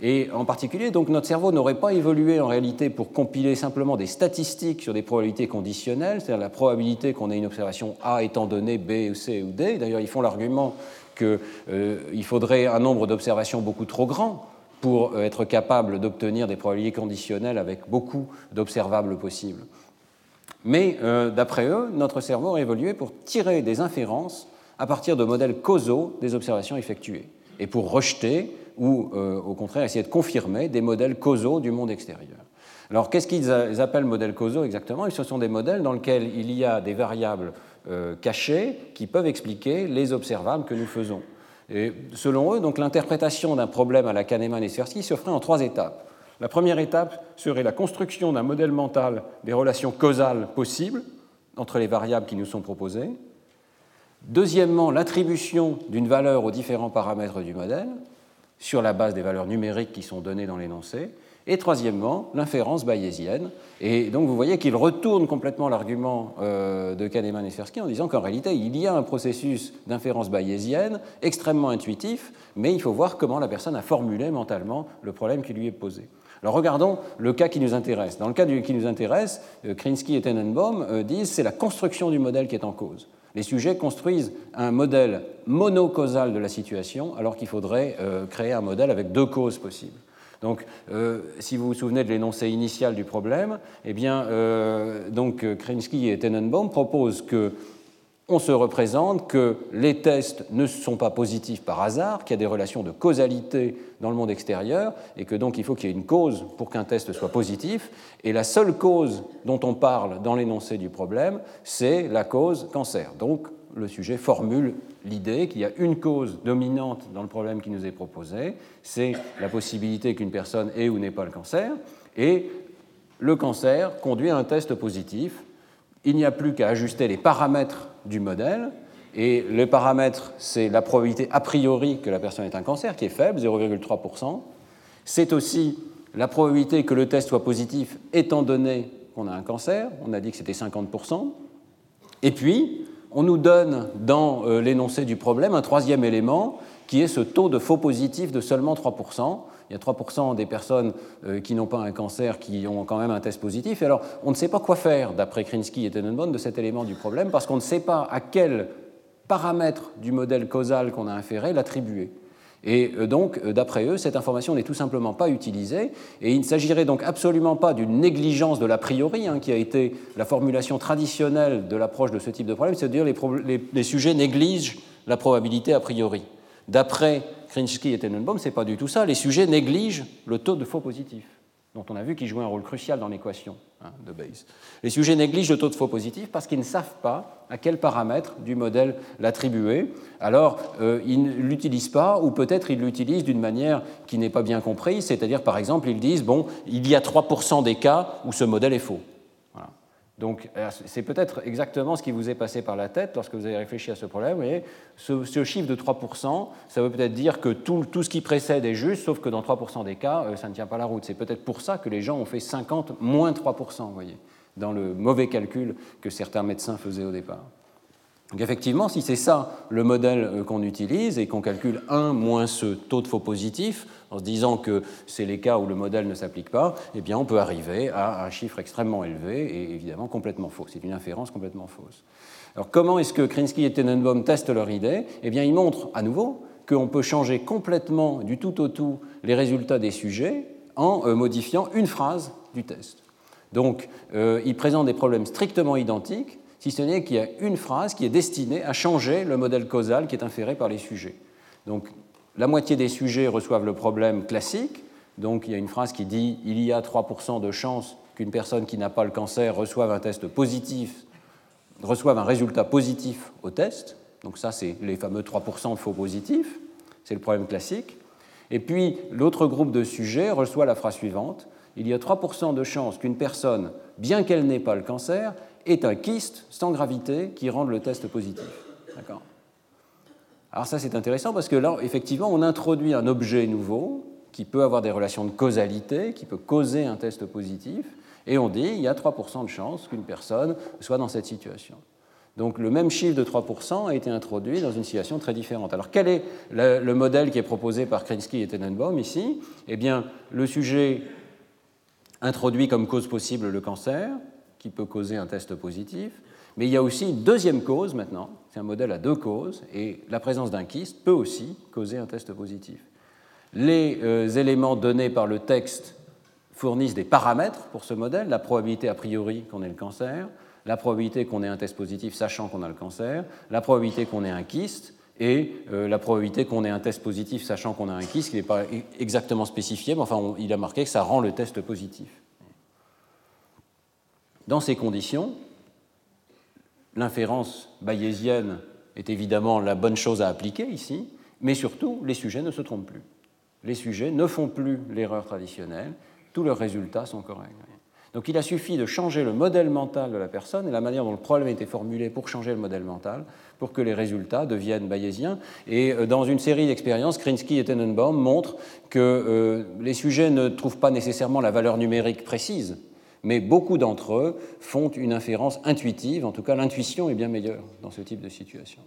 Et en particulier, donc, notre cerveau n'aurait pas évolué en réalité pour compiler simplement des statistiques sur des probabilités conditionnelles, c'est-à-dire la probabilité qu'on ait une observation A étant donnée B C ou D. D'ailleurs, ils font l'argument qu'il euh, faudrait un nombre d'observations beaucoup trop grand pour euh, être capable d'obtenir des probabilités conditionnelles avec beaucoup d'observables possibles. Mais euh, d'après eux, notre cerveau aurait évolué pour tirer des inférences à partir de modèles causaux des observations effectuées et pour rejeter ou euh, au contraire essayer de confirmer des modèles causaux du monde extérieur. Alors qu'est-ce qu'ils appellent modèles causaux exactement? Ce sont des modèles dans lesquels il y a des variables cachées qui peuvent expliquer les observables que nous faisons. Et selon eux, l'interprétation d'un problème à la Kahneman et Tversky se ferait en trois étapes. La première étape serait la construction d'un modèle mental des relations causales possibles entre les variables qui nous sont proposées. Deuxièmement, l'attribution d'une valeur aux différents paramètres du modèle sur la base des valeurs numériques qui sont données dans l'énoncé. Et troisièmement, l'inférence bayésienne. Et donc vous voyez qu'il retourne complètement l'argument euh, de Kahneman et Tversky en disant qu'en réalité, il y a un processus d'inférence bayésienne extrêmement intuitif, mais il faut voir comment la personne a formulé mentalement le problème qui lui est posé. Alors regardons le cas qui nous intéresse. Dans le cas qui nous intéresse, euh, Krinsky et Tenenbaum euh, disent c'est la construction du modèle qui est en cause. Les sujets construisent un modèle monocausal de la situation alors qu'il faudrait créer un modèle avec deux causes possibles. Donc, euh, si vous vous souvenez de l'énoncé initial du problème, eh bien, euh, donc Krinsky et Tenenbaum proposent que on se représente que les tests ne sont pas positifs par hasard, qu'il y a des relations de causalité dans le monde extérieur, et que donc il faut qu'il y ait une cause pour qu'un test soit positif. Et la seule cause dont on parle dans l'énoncé du problème, c'est la cause cancer. Donc le sujet formule l'idée qu'il y a une cause dominante dans le problème qui nous est proposé, c'est la possibilité qu'une personne ait ou n'ait pas le cancer, et le cancer conduit à un test positif. Il n'y a plus qu'à ajuster les paramètres du modèle, et le paramètre, c'est la probabilité a priori que la personne ait un cancer, qui est faible, 0,3%. C'est aussi la probabilité que le test soit positif étant donné qu'on a un cancer, on a dit que c'était 50%. Et puis, on nous donne dans euh, l'énoncé du problème un troisième élément qui est ce taux de faux positif de seulement 3%. Il y a 3% des personnes euh, qui n'ont pas un cancer qui ont quand même un test positif. Et alors, on ne sait pas quoi faire, d'après Krinsky et Tenenbaum, de cet élément du problème, parce qu'on ne sait pas à quel paramètre du modèle causal qu'on a inféré l'attribuer. Et euh, donc, euh, d'après eux, cette information n'est tout simplement pas utilisée. Et il ne s'agirait donc absolument pas d'une négligence de l'a priori, hein, qui a été la formulation traditionnelle de l'approche de ce type de problème, c'est-à-dire les, les, sujets négligent la probabilité a priori. D'après Krinsky et Tenenbaum, ce n'est pas du tout ça. Les sujets négligent le taux de faux positifs dont on a vu qu'il jouait un rôle crucial dans l'équation hein, de Bayes. Les sujets négligent le taux de faux positif parce qu'ils ne savent pas à quel paramètre du modèle l'attribuer. Alors, euh, ils ne l'utilisent pas, ou peut-être ils l'utilisent d'une manière qui n'est pas bien comprise, c'est-à-dire, par exemple, ils disent, bon, il y a 3% des cas où ce modèle est faux. Donc c'est peut-être exactement ce qui vous est passé par la tête lorsque vous avez réfléchi à ce problème. Vous ce, chiffre de 3%, ça veut peut-être dire que tout, ce qui précède est juste, sauf que dans 3% des cas, euh, ça ne tient pas la route. C'est peut-être pour ça que les gens ont fait 50 moins 3%, vous voyez, dans le mauvais calcul que certains médecins faisaient au départ. Donc effectivement, si c'est ça le modèle euh, qu'on utilise et qu'on calcule 1 moins ce taux de faux positif, en se disant que c'est les cas où le modèle ne s'applique pas, eh bien on peut arriver à un chiffre extrêmement élevé et évidemment complètement faux. C'est une inférence complètement fausse. Alors comment est-ce que Krinsky et Tenenbaum testent leur idée? Eh bien ils montrent à nouveau qu'on peut changer complètement du tout au tout les résultats des sujets en euh, modifiant une phrase du test. Donc euh, ils présentent des problèmes strictement identiques si ce n'est qu'il y a une phrase qui est destinée à changer le modèle causal qui est inféré par les sujets. Donc la moitié des sujets reçoivent le problème classique, donc il y a une phrase qui dit il y a 3% de chances qu'une personne qui n'a pas le cancer reçoive un test positif, reçoive un résultat positif au test. Donc ça, c'est les fameux 3% de faux positifs. C'est le problème classique. Et puis l'autre groupe de sujets reçoit la phrase suivante il y a 3% de chances qu'une personne, bien qu'elle n'ait pas le cancer, est un kyste sans gravité qui rende le test positif. D'accord Alors ça c'est intéressant parce que là, effectivement, on introduit un objet nouveau qui peut avoir des relations de causalité, qui peut causer un test positif, et on dit il y a 3% de chances qu'une personne soit dans cette situation. Donc le même chiffre de 3% a été introduit dans une situation très différente. Alors quel est le, le modèle qui est proposé par Krinsky et Tenenbaum ici? Eh bien, le sujet introduit comme cause possible le cancer, qui peut causer un test positif. Mais il y a aussi une deuxième cause maintenant, c'est un modèle à deux causes, et la présence d'un kyste peut aussi causer un test positif. Les euh, éléments donnés par le texte fournissent des paramètres pour ce modèle, la probabilité a priori qu'on ait le cancer, la probabilité qu'on ait un test positif sachant qu'on a le cancer, la probabilité qu'on ait un kyste, et euh, la probabilité qu'on ait un test positif sachant qu'on a un kyste, qui n'est pas exactement spécifié, mais enfin il a marqué que ça rend le test positif. Dans ces conditions, l'inférence bayésienne est évidemment la bonne chose à appliquer ici, mais surtout, les sujets ne se trompent plus. Les sujets ne font plus l'erreur traditionnelle, tous leurs résultats sont corrects. Donc il a suffi de changer le modèle mental de la personne et la manière dont le problème a été formulé pour changer le modèle mental pour que les résultats deviennent bayésiens. Et euh, dans une série d'expériences, Krinsky et Tenenbaum montrent que euh, les sujets ne trouvent pas nécessairement la valeur numérique précise, mais beaucoup d'entre eux font une inférence intuitive, en tout cas l'intuition est bien meilleure dans ce type de situation.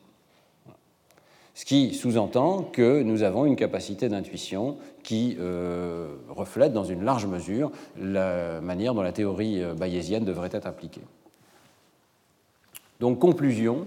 Ce qui sous-entend que nous avons une capacité d'intuition qui euh, reflète dans une large mesure la manière dont la théorie bayésienne devrait être appliquée. Donc, conclusion,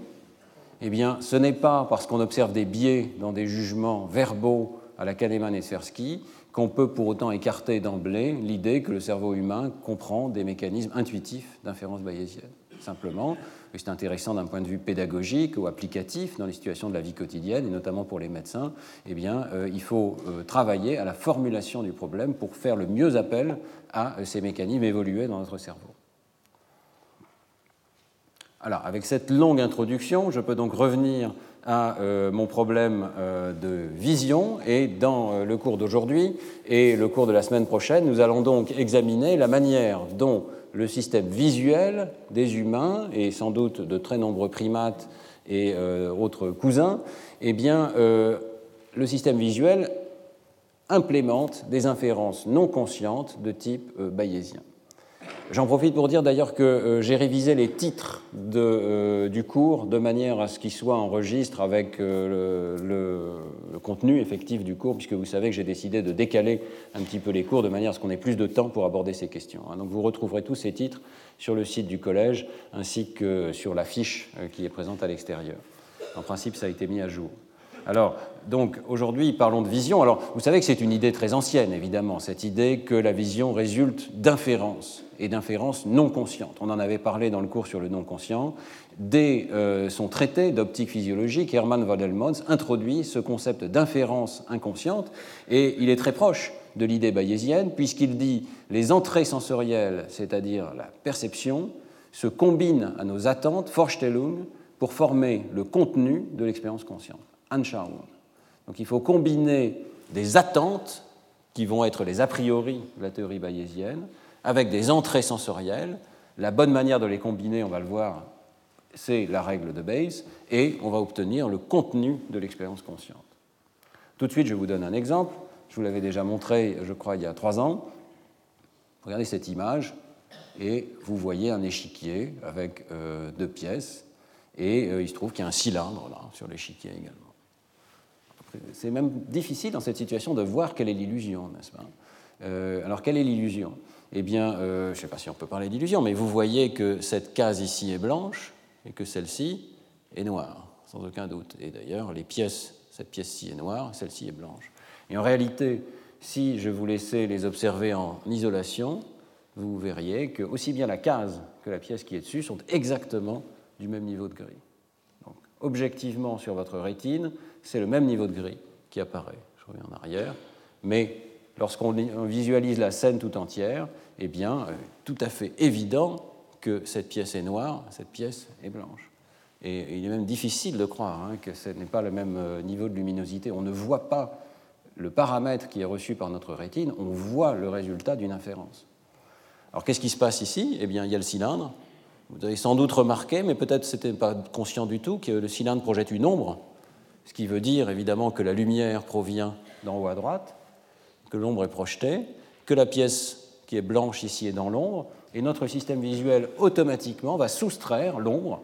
eh bien, ce n'est pas parce qu'on observe des biais dans des jugements verbaux à la Kahneman et Tversky qu'on peut pour autant écarter d'emblée l'idée que le cerveau humain comprend des mécanismes intuitifs d'inférence bayésienne. Simplement, c'est intéressant d'un point de vue pédagogique ou applicatif dans les situations de la vie quotidienne, et notamment pour les médecins, eh bien, euh, il faut euh, travailler à la formulation du problème pour faire le mieux appel à euh, ces mécanismes évolués dans notre cerveau. Alors, avec cette longue introduction, je peux donc revenir à euh, mon problème euh, de vision et dans euh, le cours d'aujourd'hui et le cours de la semaine prochaine, nous allons donc examiner la manière dont le système visuel des humains et sans doute de très nombreux primates et autres cousins, eh bien, le système visuel implémente des inférences non conscientes de type bayésien. J'en profite pour dire d'ailleurs que euh, j'ai révisé les titres euh, du cours de manière à ce qu'ils soient en registre avec euh, le, contenu effectif du cours, puisque vous savez que j'ai décidé de décaler un petit peu les cours de manière à ce qu'on ait plus de temps pour aborder ces questions. Hein. Donc vous retrouverez tous ces titres sur le site du collège ainsi que sur la fiche qui est présente à l'extérieur. En principe, ça a été mis à jour. Alors, donc aujourd'hui, parlons de vision. Alors, vous savez que c'est une idée très ancienne, évidemment, cette idée que la vision résulte d'inférences et d'inférences non conscientes. On en avait parlé dans le cours sur le non conscient. Dès euh, son traité d'optique physiologique, Hermann Helmholtz introduit ce concept d'inférence inconsciente et il est très proche de l'idée bayésienne puisqu'il dit les entrées sensorielles, c'est-à-dire la perception, se combinent à nos attentes, Vorstellung, pour former le contenu de l'expérience consciente. Donc il faut combiner des attentes qui vont être les a priori de la théorie bayésienne avec des entrées sensorielles. La bonne manière de les combiner, on va le voir, c'est la règle de Bayes, et on va obtenir le contenu de l'expérience consciente. Tout de suite, je vous donne un exemple. Je vous l'avais déjà montré, je crois, il y a trois ans. Regardez cette image, et vous voyez un échiquier avec euh, deux pièces, et euh, il se trouve qu'il y a un cylindre là, sur l'échiquier également. C'est même difficile dans cette situation de voir quelle est l'illusion, n'est-ce pas? Euh, Alors, quelle est l'illusion? Eh bien, euh, je ne sais pas si on peut parler d'illusion, mais vous voyez que cette case ici est blanche et que celle-ci est noire, sans aucun doute. Et d'ailleurs, les pièces, cette pièce-ci est noire, celle-ci est blanche. Et en réalité, si je vous laissais les observer en isolation, vous verriez que aussi bien la case que la pièce qui est dessus sont exactement du même niveau de gris. Donc, objectivement, sur votre rétine, c'est le même niveau de gris qui apparaît. Je reviens en arrière. Mais lorsqu'on visualise la scène tout entière, eh bien, euh, tout à fait évident que cette pièce est noire, cette pièce est blanche. Et il est même difficile de croire hein, que ce n'est pas le même euh, niveau de luminosité. On ne voit pas le paramètre qui est reçu par notre rétine, on voit le résultat d'une inférence. Alors qu'est-ce qui se passe ici? Eh bien, il y a le cylindre. Vous avez sans doute remarqué, mais peut-être ce n'était pas conscient du tout, que le cylindre projette une ombre ce qui veut dire évidemment que la lumière provient d'en haut à droite, que l'ombre est projetée, que la pièce qui est blanche ici est dans l'ombre, et notre système visuel automatiquement va soustraire l'ombre,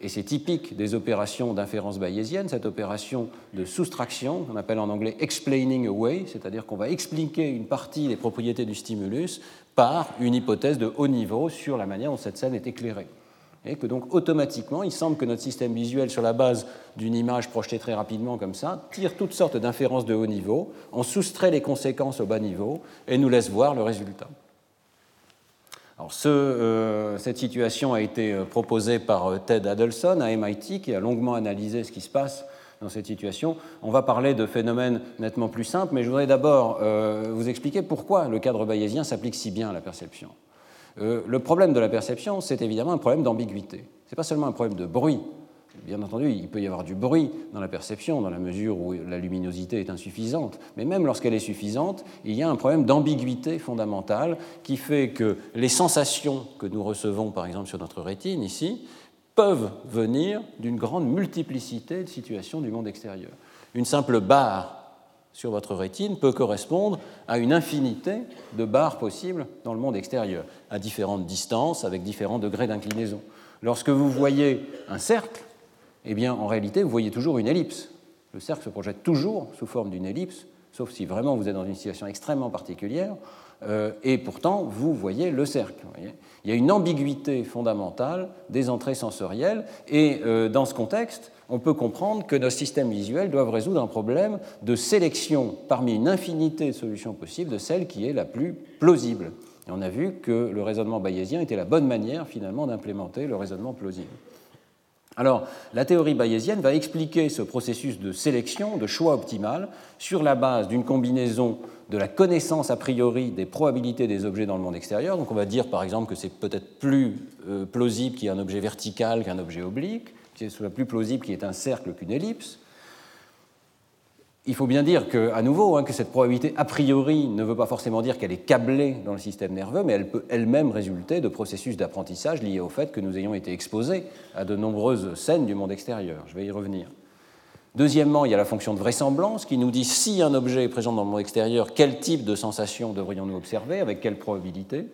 et c'est typique des opérations d'inférence bayésienne, cette opération de soustraction, qu'on appelle en anglais explaining away, c'est-à-dire qu'on va expliquer une partie des propriétés du stimulus par une hypothèse de haut niveau sur la manière dont cette scène est éclairée et que donc automatiquement, il semble que notre système visuel, sur la base d'une image projetée très rapidement comme ça, tire toutes sortes d'inférences de haut niveau, en soustrait les conséquences au bas niveau et nous laisse voir le résultat. Alors euh, cette situation a été euh, proposée par euh, Ted Adelson à MIT, qui a longuement analysé ce qui se passe dans cette situation. On va parler de phénomènes nettement plus simples, mais je voudrais d'abord vous expliquer pourquoi le cadre bayésien s'applique si bien à la perception. Euh, le problème de la perception, c'est évidemment un problème d'ambiguïté. Ce n'est pas seulement un problème de bruit. bien entendu, il peut y avoir du bruit dans la perception, dans la mesure où la luminosité est insuffisante. Mais même lorsqu'elle est suffisante, il y a un problème d'ambiguïté fondamentale qui fait que les sensations que nous recevons, par exemple, sur notre rétine ici, peuvent venir d'une grande multiplicité de situations du monde extérieur. Une simple barre sur votre rétine peut correspondre à une infinité de barres possibles dans le monde extérieur, à différentes distances, avec différents degrés d'inclinaison. Lorsque vous voyez un cercle, eh bien, en réalité, vous voyez toujours une ellipse. Le cercle se projette toujours sous forme d'une ellipse, sauf si vraiment vous êtes dans une situation extrêmement particulière, euh, et pourtant, vous voyez le cercle. Il y a une ambiguïté fondamentale des entrées sensorielles, et euh, dans ce contexte, on peut comprendre que nos systèmes visuels doivent résoudre un problème de sélection parmi une infinité de solutions possibles de celle qui est la plus plausible. Et on a vu que le raisonnement bayésien était la bonne manière finalement d'implémenter le raisonnement plausible. Alors, la théorie bayésienne va expliquer ce processus de sélection, de choix optimal, sur la base d'une combinaison de la connaissance a priori des probabilités des objets dans le monde extérieur. Donc, on va dire par exemple que c'est peut-être plus euh, plausible qu'il y ait un objet vertical qu'un objet oblique, que soit plus plausible qu'il y ait un cercle qu'une ellipse. Il faut bien dire que, à nouveau, hein, que cette probabilité a priori ne veut pas forcément dire qu'elle est câblée dans le système nerveux, mais elle peut elle-même résulter de processus d'apprentissage liés au fait que nous ayons été exposés à de nombreuses scènes du monde extérieur. Je vais y revenir. Deuxièmement, il y a la fonction de vraisemblance qui nous dit si un objet est présent dans le monde extérieur, quel type de sensation devrions-nous observer, avec quelle probabilité?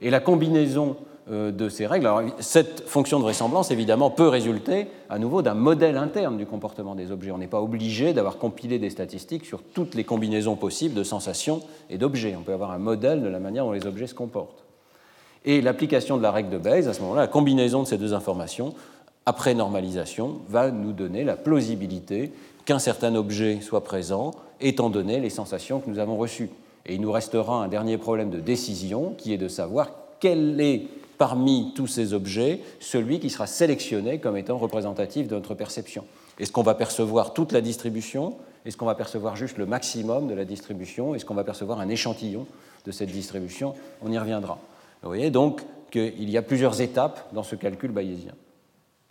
Et la combinaison de ces règles. Cette fonction de vraisemblance, évidemment, peut résulter à nouveau d'un modèle interne du comportement des objets. On n'est pas obligé d'avoir compilé des statistiques sur toutes les combinaisons possibles de sensations et d'objets. On peut avoir un modèle de la manière dont les objets se comportent. Et l'application de la règle de Bayes, à ce moment-là, la combinaison de ces deux informations, après normalisation, va nous donner la plausibilité qu'un certain objet soit présent, étant donné les sensations que nous avons reçues. Et il nous restera un dernier problème de décision, qui est de savoir quel est parmi tous ces objets celui qui sera sélectionné comme étant représentatif de notre perception. Est-ce qu'on va percevoir toute la distribution? Est-ce qu'on va percevoir juste le maximum de la distribution? Est-ce qu'on va percevoir un échantillon de cette distribution? On y reviendra. Vous voyez donc qu'il y a plusieurs étapes dans ce calcul bayésien.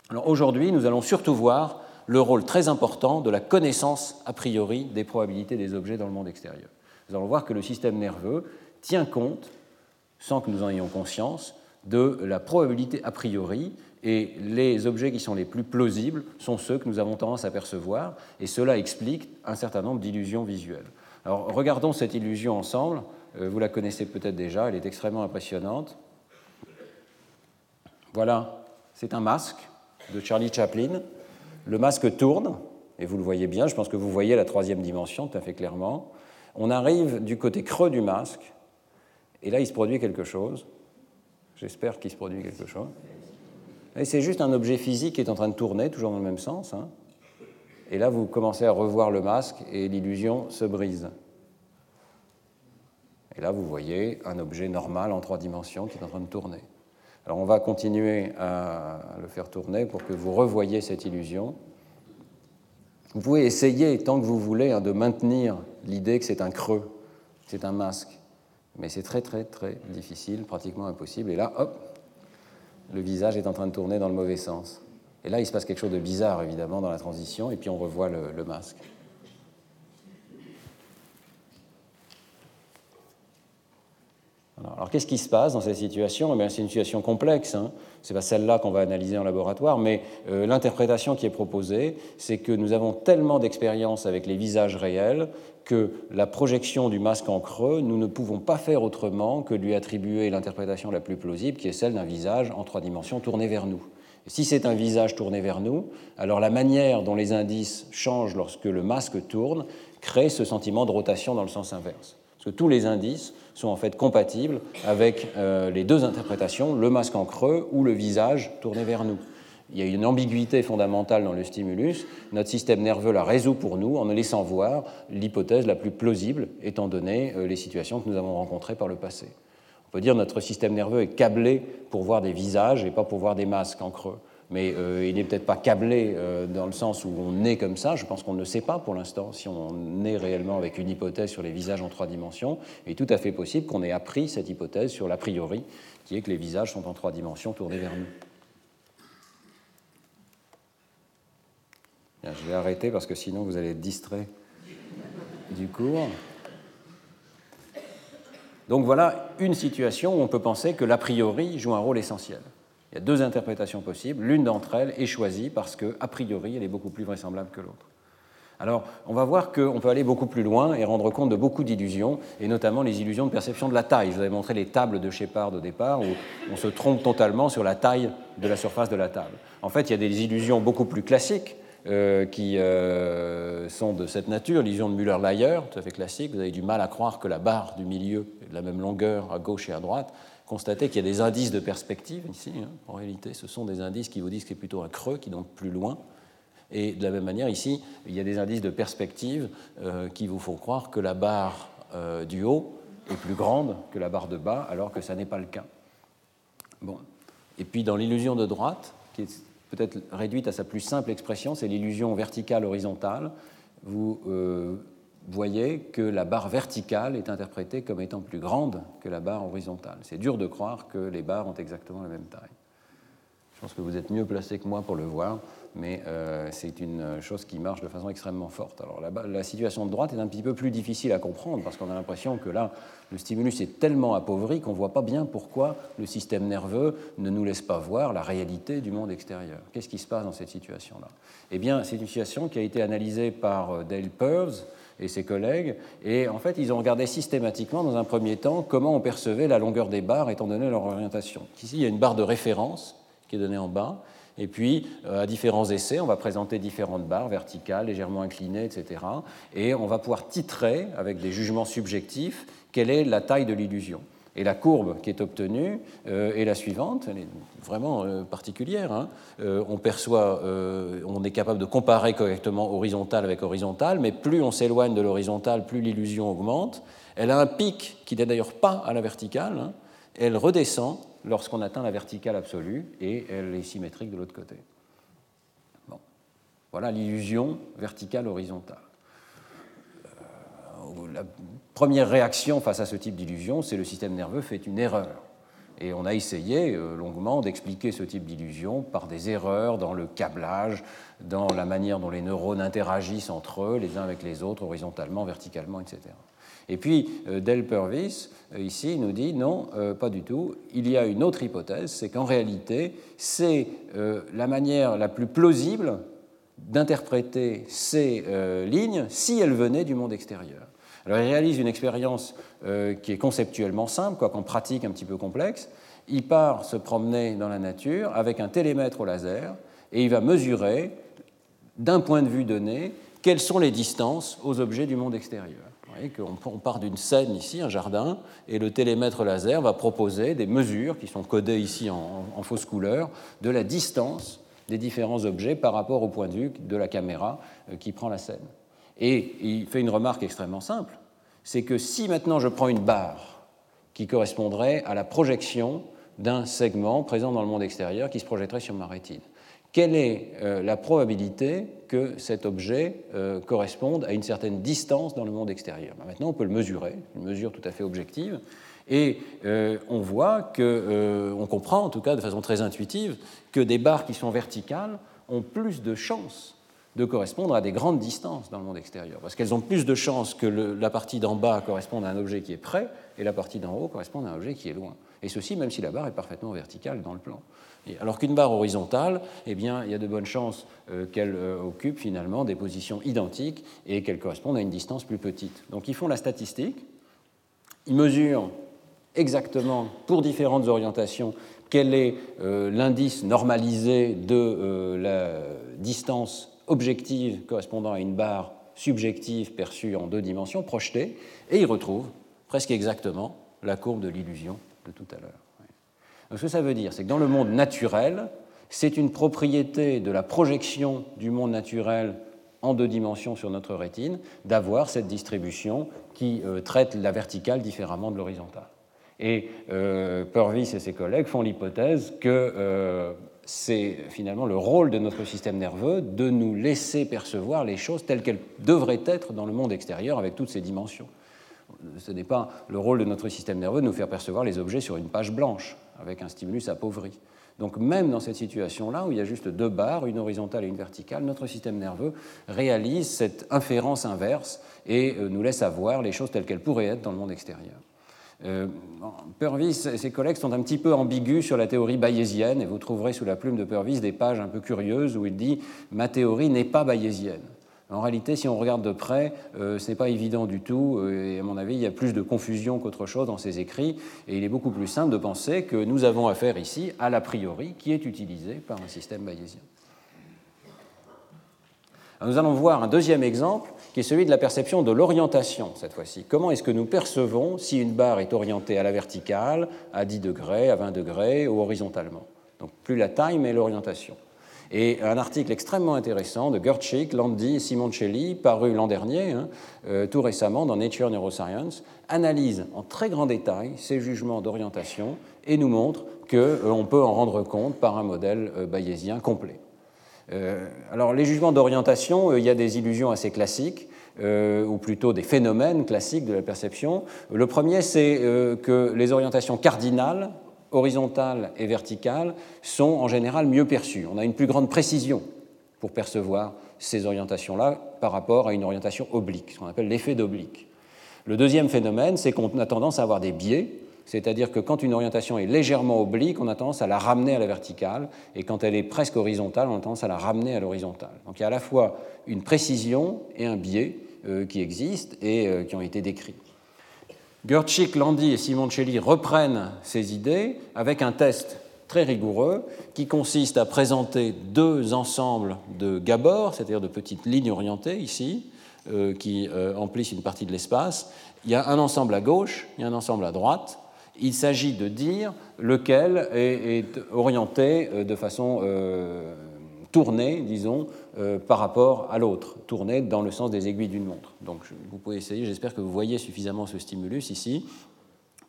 Alors aujourd'hui, nous allons surtout voir le rôle très important de la connaissance a priori des probabilités des objets dans le monde extérieur. Nous allons voir que le système nerveux tient compte, sans que nous en ayons conscience, de la probabilité a priori, et les objets qui sont les plus plausibles sont ceux que nous avons tendance à percevoir, et cela explique un certain nombre d'illusions visuelles. Alors regardons cette illusion ensemble, euh, vous la connaissez peut-être déjà, elle est extrêmement impressionnante. Voilà, c'est un masque de Charlie Chaplin. Le masque tourne, et vous le voyez bien, je pense que vous voyez la troisième dimension tout à fait clairement. On arrive du côté creux du masque, et là il se produit quelque chose. J'espère qu'il se produit quelque chose. Et c'est juste un objet physique qui est en train de tourner, toujours dans le même sens. Hein. Et là, vous commencez à revoir le masque et l'illusion se brise. Et là, vous voyez un objet normal en trois dimensions qui est en train de tourner. Alors, on va continuer à le faire tourner pour que vous revoyiez cette illusion. Vous pouvez essayer, tant que vous voulez, hein, de maintenir l'idée que c'est un creux, que c'est un masque. Mais c'est très très très difficile, pratiquement impossible. Et là, hop, le visage est en train de tourner dans le mauvais sens. Et là, il se passe quelque chose de bizarre, évidemment, dans la transition, et puis on revoit le, masque. Alors, qu'est-ce qui se passe dans cette situation? Eh C'est une situation complexe. Hein. Ce n'est pas celle-là qu'on va analyser en laboratoire, mais euh, l'interprétation qui est proposée, c'est que nous avons tellement d'expérience avec les visages réels que la projection du masque en creux, nous ne pouvons pas faire autrement que lui attribuer l'interprétation la plus plausible, qui est celle d'un visage en trois dimensions tourné vers nous. si c'est un visage tourné vers nous, alors la manière dont les indices changent lorsque le masque tourne crée ce sentiment de rotation dans le sens inverse. Parce que tous les indices sont en fait compatibles avec euh, les deux interprétations, le masque en creux ou le visage tourné vers nous il y a une ambiguïté fondamentale dans le stimulus. Notre système nerveux la résout pour nous en laissant voir l'hypothèse la plus plausible, étant donné euh, les situations que nous avons rencontrées par le passé. On peut dire que notre système nerveux est câblé pour voir des visages et pas pour voir des masques en creux. Mais euh, il n'est peut-être pas câblé euh, dans le sens où on est comme ça. Je pense qu'on ne sait pas pour l'instant si on est réellement avec une hypothèse sur les visages en trois dimensions. Il est tout à fait possible qu'on ait appris cette hypothèse sur l'a priori, qui est que les visages sont en trois dimensions tournés vers nous. je vais arrêter parce que sinon vous allez être distrait du cours. Donc voilà une situation où on peut penser que l'a priori joue un rôle essentiel. Il y a deux interprétations possibles. L'une d'entre elles est choisie parce qu'a priori, elle est beaucoup plus vraisemblable que l'autre. Alors, on va voir qu'on peut aller beaucoup plus loin et rendre compte de beaucoup d'illusions, et notamment les illusions de perception de la taille. Je vous avais montré les tables de Shepard au départ, où on se trompe totalement sur la taille de la surface de la table. En fait, il y a des illusions beaucoup plus classiques euh, qui euh, sont de cette nature, l'illusion de Müller-Lyer, tout à fait classique. Vous avez du mal à croire que la barre du milieu est de la même longueur à gauche et à droite. Constatez qu'il y a des indices de perspective ici. Hein. En réalité, ce sont des indices qui vous disent que c'est plutôt un creux, qui donc plus loin. Et de la même manière, ici, il y a des indices de perspective euh, qui vous font croire que la barre euh, du haut est plus grande que la barre de bas, alors que ça n'est pas le cas. Bon. Et puis dans l'illusion de droite, qui est peut-être réduite à sa plus simple expression, c'est l'illusion verticale-horizontale. Vous euh, voyez que la barre verticale est interprétée comme étant plus grande que la barre horizontale. C'est dur de croire que les barres ont exactement la même taille. Je pense que vous êtes mieux placé que moi pour le voir mais euh, c'est une chose qui marche de façon extrêmement forte. Alors la, la, situation de droite est un petit peu plus difficile à comprendre parce qu'on a l'impression que là, le stimulus est tellement appauvri qu'on ne voit pas bien pourquoi le système nerveux ne nous laisse pas voir la réalité du monde extérieur. Qu'est-ce qui se passe dans cette situation-là? Eh bien, c'est une situation qui a été analysée par euh, Dale Purves et ses collègues, et en fait, ils ont regardé systématiquement, dans un premier temps, comment on percevait la longueur des barres étant donné leur orientation. Ici, il y a une barre de référence qui est donnée en bas, et puis, euh, à différents essais, on va présenter différentes barres verticales, légèrement inclinées, etc. Et on va pouvoir titrer, avec des jugements subjectifs, quelle est la taille de l'illusion. Et la courbe qui est obtenue euh, est la suivante, elle est vraiment euh, particulière. Hein. on perçoit, on est capable de comparer correctement horizontal avec horizontal, mais plus on s'éloigne de l'horizontal, plus l'illusion augmente. Elle a un pic qui n'est d'ailleurs pas à la verticale, hein. elle redescend lorsqu'on atteint la verticale absolue et elle est symétrique de l'autre côté. Voilà l'illusion verticale-horizontale. Euh, la première réaction face à ce type d'illusion, c'est le système nerveux fait une erreur. Et on a essayé euh, longuement d'expliquer ce type d'illusion par des erreurs dans le câblage, dans la manière dont les neurones interagissent entre eux, les uns avec les autres, horizontalement, verticalement, etc. Et puis, euh, Del Purvis, euh, ici, nous dit non, pas du tout. Il y a une autre hypothèse, c'est qu'en réalité, c'est la manière la plus plausible d'interpréter ces lignes si elles venaient du monde extérieur. Alors, il réalise une expérience qui est conceptuellement simple, quoique en pratique un petit peu complexe. Il part se promener dans la nature avec un télémètre au laser et il va mesurer, d'un point de vue donné, quelles sont les distances aux objets du monde extérieur qu'on part d'une scène ici, un jardin, et le télémètre laser va proposer des mesures qui sont codées ici en, fausse couleur de la distance des différents objets par rapport au point de vue de la caméra euh, qui prend la scène. Et il fait une remarque extrêmement simple, c'est que si maintenant je prends une barre qui correspondrait à la projection d'un segment présent dans le monde extérieur qui se projetterait sur ma rétine, quelle est euh, la probabilité que cet objet euh, corresponde à une certaine distance dans le monde extérieur? Ben, Maintenant, on peut le mesurer, une mesure tout à fait objective, et euh, on voit que, on comprend en tout cas de façon très intuitive, que des barres qui sont verticales ont plus de chances de correspondre à des grandes distances dans le monde extérieur, parce qu'elles ont plus de chances que la partie d'en bas corresponde à un objet qui est près et la partie d'en haut corresponde à un objet qui est loin. Et ceci même si la barre est parfaitement verticale dans le plan alors qu'une barre horizontale, eh bien, il y a de bonnes chances euh, qu'elle euh, occupe finalement des positions identiques et qu'elle corresponde à une distance plus petite. Donc ils font la statistique, ils mesurent exactement pour différentes orientations quel est euh, l'indice normalisé de la distance objective correspondant à une barre subjective perçue en deux dimensions, projetée, et ils retrouvent presque exactement la courbe de l'illusion de tout à l'heure ce que ça veut dire, c'est que dans le monde naturel, c'est une propriété de la projection du monde naturel en deux dimensions sur notre rétine d'avoir cette distribution qui euh, traite la verticale différemment de l'horizontale. Et euh, Purvis et ses collègues font l'hypothèse que euh, c'est finalement le rôle de notre système nerveux de nous laisser percevoir les choses telles qu'elles devraient être dans le monde extérieur avec toutes ces dimensions. Ce n'est pas le rôle de notre système nerveux de nous faire percevoir les objets sur une page blanche avec un stimulus appauvri. Donc même dans cette situation-là, où il y a juste deux barres, une horizontale et une verticale, notre système nerveux réalise cette inférence inverse et euh, nous laisse avoir les choses telles qu'elles pourraient être dans le monde extérieur. Euh, Purvis et ses collègues sont un petit peu ambigus sur la théorie bayésienne, et vous trouverez sous la plume de Purvis des pages un peu curieuses où il dit Ma théorie n'est pas bayésienne. En réalité, si on regarde de près, euh, ce n'est pas évident du tout, euh, et à mon avis, il y a plus de confusion qu'autre chose dans ses écrits, et il est beaucoup plus simple de penser que nous avons affaire ici à l'a priori qui est utilisé par un système bayésien. nous allons voir un deuxième exemple qui est celui de la perception de l'orientation cette fois-ci. Comment est-ce que nous percevons si une barre est orientée à la verticale, à 10 degrés, à 20 degrés ou horizontalement? Donc plus la taille, mais l'orientation. Et un article extrêmement intéressant de Gertschik, Landi et Simoncelli, paru l'an dernier, hein, euh, tout récemment dans Nature Neuroscience, analyse en très grand détail ces jugements d'orientation et nous montre qu'on euh, peut en rendre compte par un modèle euh, bayésien complet. Alors les jugements d'orientation, il y a des illusions assez classiques. ou plutôt des phénomènes classiques de la perception. Le premier, c'est que les orientations cardinales horizontales et verticales sont en général mieux perçues. On a une plus grande précision pour percevoir ces orientations-là par rapport à une orientation oblique, ce qu'on appelle l'effet d'oblique. Le deuxième phénomène, c'est qu'on a tendance à avoir des biais, c'est-à-dire que quand une orientation est légèrement oblique, on a tendance à la ramener à la verticale, et quand elle est presque horizontale, on a tendance à la ramener à l'horizontale. Donc il y a à la fois une précision et un biais euh, qui existent et euh, qui ont été décrits. Gertschik, Landi et Simoncelli reprennent ces idées avec un test très rigoureux qui consiste à présenter deux ensembles de Gabor, c'est-à-dire de petites lignes orientées ici, euh, qui emplissent une partie de l'espace. Il y a un ensemble à gauche, il y a un ensemble à droite. Il s'agit de dire lequel est, orienté euh, de façon tournée, disons, euh, par rapport à l'autre, tourné dans le sens des aiguilles d'une montre. Donc vous pouvez essayer, j'espère que vous voyez suffisamment ce stimulus ici.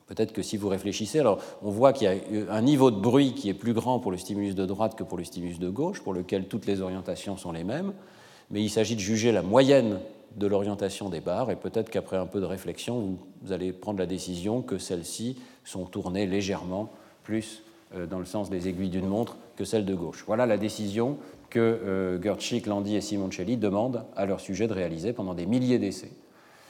Peut-être que si vous réfléchissez, alors on voit qu'il y a un niveau de bruit qui est plus grand pour le stimulus de droite que pour le stimulus de gauche, pour lequel toutes les orientations sont les mêmes, mais il s'agit de juger la moyenne de l'orientation des barres, et peut-être qu'après un peu de réflexion, vous allez prendre la décision que celles-ci sont tournées légèrement plus euh, dans le sens des aiguilles d'une montre que celles de gauche. Voilà la décision que euh, Gertschik, Landi et Simoncelli demandent à leur sujet de réaliser pendant des milliers d'essais.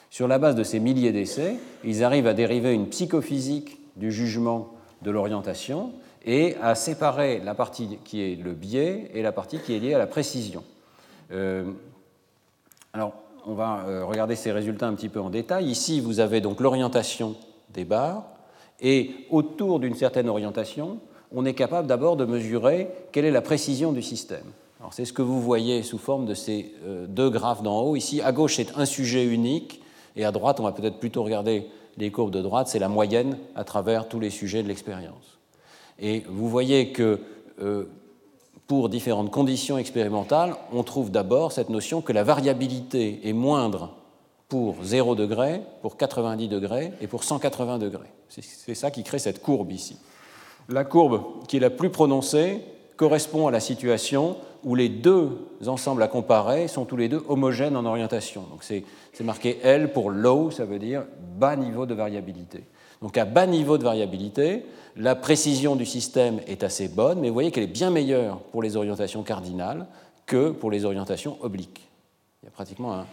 Sur la base de ces milliers d'essais, ils arrivent à dériver une psychophysique du jugement de l'orientation et à séparer la partie qui est le biais et la partie qui est liée à la précision. Euh, alors, on va euh, regarder ces résultats un petit peu en détail. Ici, vous avez donc l'orientation des barres, et autour d'une certaine orientation, on est capable d'abord de mesurer quelle est la précision du système c'est ce que vous voyez sous forme de ces euh, deux graphes d'en haut. Ici, à gauche, c'est un sujet unique, et à droite, on va peut-être plutôt regarder les courbes de droite, c'est la moyenne à travers tous les sujets de l'expérience. Et vous voyez que euh, pour différentes conditions expérimentales, on trouve d'abord cette notion que la variabilité est moindre pour 0 degré, pour 90 degrés et pour 180 degrés. C'est ça qui crée cette courbe ici. La courbe qui est la plus prononcée correspond à la situation où les deux ensembles à comparer sont tous les deux homogènes en orientation. Donc c'est marqué L pour low, ça veut dire bas niveau de variabilité. Donc à bas niveau de variabilité, la précision du système est assez bonne, mais vous voyez qu'elle est bien meilleure pour les orientations cardinales que pour les orientations obliques. Il y a pratiquement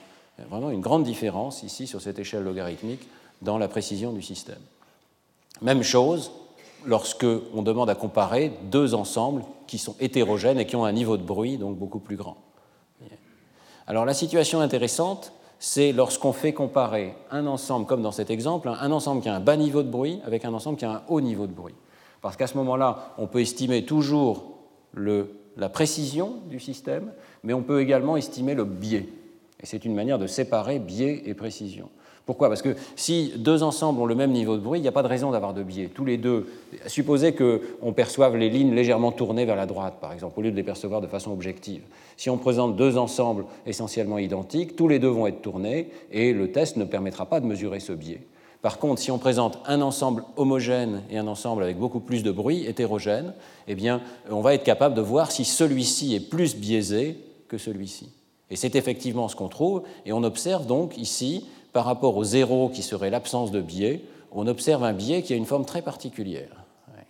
vraiment une grande différence ici sur cette échelle logarithmique dans la précision du système. Même chose lorsque on demande à comparer deux ensembles qui sont hétérogènes et qui ont un niveau de bruit donc beaucoup plus grand. Alors la situation intéressante, c'est lorsqu'on fait comparer un ensemble, comme dans cet exemple, un ensemble qui a un bas niveau de bruit avec un ensemble qui a un haut niveau de bruit. Parce qu'à ce moment-là, on peut estimer toujours la précision du système, mais on peut également estimer le biais. Et c'est une manière de séparer biais et précision. Pourquoi? Parce que si deux ensembles ont le même niveau de bruit, il n'y a pas de raison d'avoir de biais. Tous les deux, supposez qu'on perçoive les lignes légèrement tournées vers la droite, par exemple, au lieu de les percevoir de façon objective. Si on présente deux ensembles essentiellement identiques, tous les deux vont être tournés et le test ne permettra pas de mesurer ce biais. Par contre, si on présente un ensemble homogène et un ensemble avec beaucoup plus de bruit, hétérogène, eh bien, on va être capable de voir si celui-ci est plus biaisé que celui-ci. Et c'est effectivement ce qu'on trouve, et on observe donc ici par rapport au zéro qui serait l'absence de biais, on observe un biais qui a une forme très particulière.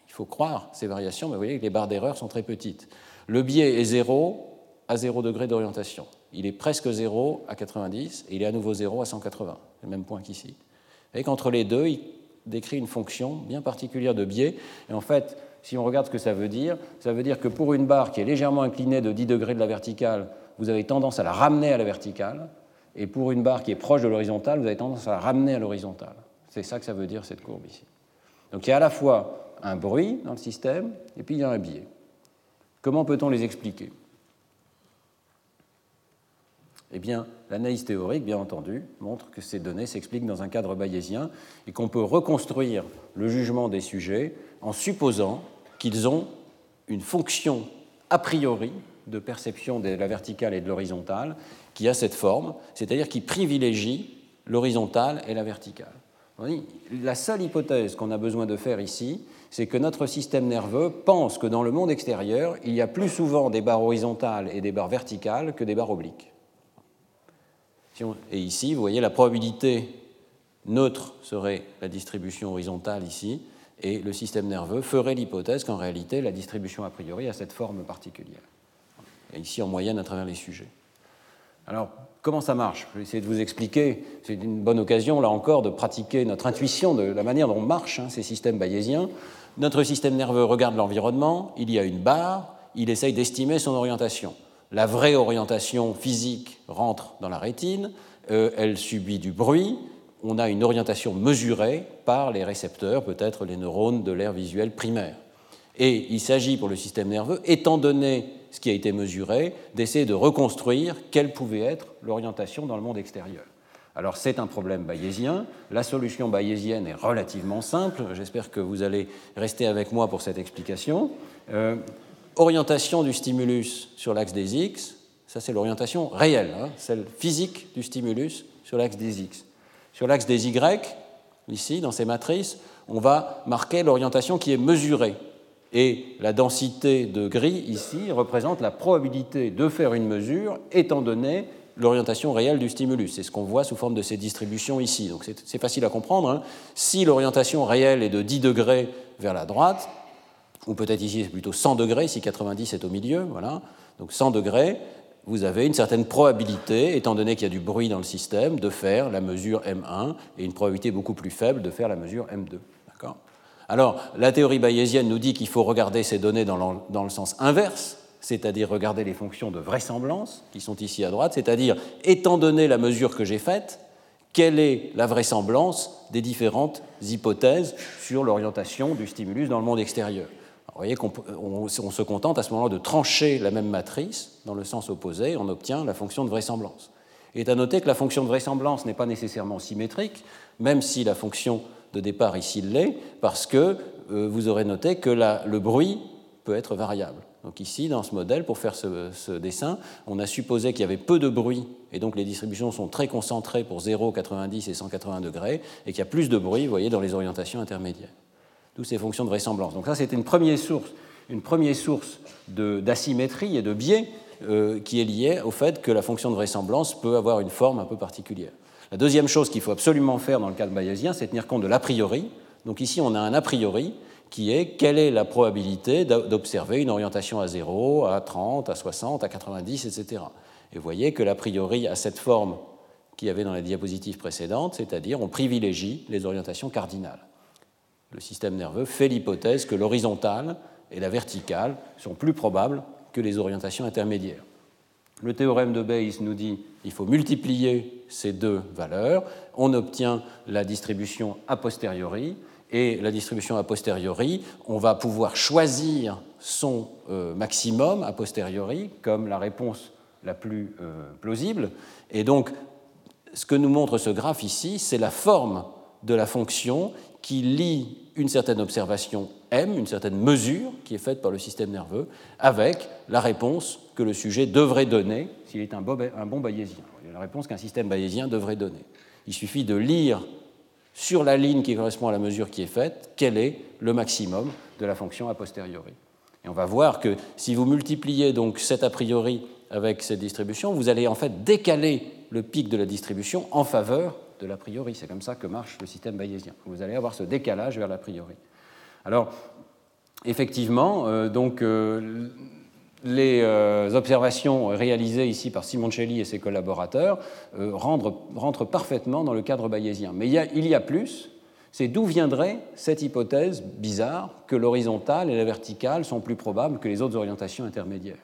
Il faut croire ces variations, mais vous voyez que les barres d'erreur sont très petites. Le biais est 0 à 0 degré d'orientation. Il est presque 0 à 90 et il est à nouveau 0 à 180, le même point qu'ici. Et qu'entre les deux, il décrit une fonction bien particulière de biais. Et en fait, si on regarde ce que ça veut dire, ça veut dire que pour une barre qui est légèrement inclinée de 10 degrés de la verticale, vous avez tendance à la ramener à la verticale, et pour une barre qui est proche de l'horizontale, vous avez tendance à la ramener à l'horizontale. C'est ça que ça veut dire cette courbe ici. Donc il y a à la fois un bruit dans le système, et puis il y a un biais. Comment peut-on les expliquer? Eh bien, l'analyse théorique, bien entendu, montre que ces données s'expliquent dans un cadre bayésien et qu'on peut reconstruire le jugement des sujets en supposant qu'ils ont une fonction a priori de perception de la verticale et de l'horizontale qui a cette forme, c'est-à-dire qui privilégie l'horizontale et la verticale. La seule hypothèse qu'on a besoin de faire ici, c'est que notre système nerveux pense que dans le monde extérieur, il y a plus souvent des barres horizontales et des barres verticales que des barres obliques. Et ici, vous voyez, la probabilité neutre serait la distribution horizontale ici, et le système nerveux ferait l'hypothèse qu'en réalité, la distribution a priori a cette forme particulière. Ici, en moyenne, à travers les sujets. Alors, comment ça marche? Je vais essayer de vous expliquer. C'est une bonne occasion, là encore, de pratiquer notre intuition de la manière dont marchent hein, ces systèmes bayésiens. Notre système nerveux regarde l'environnement, il y a une barre, il essaye d'estimer son orientation la vraie orientation physique rentre dans la rétine, euh, elle subit du bruit, on a une orientation mesurée par les récepteurs, peut-être les neurones de l'air visuel primaire. Et il s'agit pour le système nerveux, étant donné ce qui a été mesuré, d'essayer de reconstruire quelle pouvait être l'orientation dans le monde extérieur. Alors c'est un problème bayésien. La solution bayésienne est relativement simple. J'espère que vous allez rester avec moi pour cette explication. Euh, orientation du stimulus sur l'axe des X, ça c'est l'orientation réelle, hein, celle physique du stimulus sur l'axe des X. Sur l'axe des Y, ici, dans ces matrices, on va marquer l'orientation qui est mesurée. Et la densité de gris ici représente la probabilité de faire une mesure étant donné l'orientation réelle du stimulus. C'est ce qu'on voit sous forme de ces distributions ici. Donc c'est facile à comprendre. Hein. Si l'orientation réelle est de 10 degrés vers la droite, ou peut-être ici c'est plutôt 100 degrés, si 90 est au milieu, voilà. Donc 100 degrés, vous avez une certaine probabilité, étant donné qu'il y a du bruit dans le système, de faire la mesure M1 et une probabilité beaucoup plus faible de faire la mesure M2. Alors, la théorie bayésienne nous dit qu'il faut regarder ces données dans le sens inverse, c'est-à-dire regarder les fonctions de vraisemblance qui sont ici à droite, c'est-à-dire, étant donné la mesure que j'ai faite, quelle est la vraisemblance des différentes hypothèses sur l'orientation du stimulus dans le monde extérieur? Vous voyez qu'on se contente à ce moment-là de trancher la même matrice dans le sens opposé, on obtient la fonction de vraisemblance. Est à noter que la fonction de vraisemblance n'est pas nécessairement symétrique, même si la fonction de départ ici l'est, parce que euh, vous aurez noté que le bruit peut être variable. Donc ici, dans ce modèle, pour faire ce, dessin, on a supposé qu'il y avait peu de bruit, et donc les distributions sont très concentrées pour 0, 90 et 180 degrés, et qu'il y a plus de bruit, vous voyez, dans les orientations intermédiaires toutes ces fonctions de vraisemblance. Donc ça, c'était une première source, une première source d'asymétrie et de biais euh, qui est liée au fait que la fonction de vraisemblance peut avoir une forme un peu particulière. La deuxième chose qu'il faut absolument faire dans le cas de bayésien, c'est tenir compte de l'a priori. Donc ici, on a un a priori qui est quelle est la probabilité d'observer une orientation à 0, à 30, à 60, à 90, etc. Et vous voyez que l'a priori a cette forme qu'il y avait dans la diapositive précédente, c'est-à-dire on privilégie les orientations cardinales le système nerveux fait l'hypothèse que l'horizontale et la verticale sont plus probables que les orientations intermédiaires. Le théorème de Bayes nous dit qu'il faut multiplier ces deux valeurs, on obtient la distribution a posteriori, et la distribution a posteriori, on va pouvoir choisir son euh, maximum a posteriori comme la réponse la plus euh, plausible. Et donc, ce que nous montre ce graphe ici, c'est la forme de la fonction qui lie une certaine observation M, une certaine mesure qui est faite par le système nerveux, avec la réponse que le sujet devrait donner s'il est un bon bayésien. La réponse qu'un système bayésien devrait donner. Il suffit de lire sur la ligne qui correspond à la mesure qui est faite quel est le maximum de la fonction a posteriori. Et on va voir que si vous multipliez donc cet a priori avec cette distribution, vous allez en fait décaler le pic de la distribution en faveur de l'a priori. C'est comme ça que marche le système bayésien. Vous allez avoir ce décalage vers l'a priori. Alors, effectivement, donc, les observations réalisées ici par Simoncelli et ses collaborateurs rentrent, parfaitement dans le cadre bayésien. Mais il y a plus, c'est d'où viendrait cette hypothèse bizarre que l'horizontale et la verticale sont plus probables que les autres orientations intermédiaires.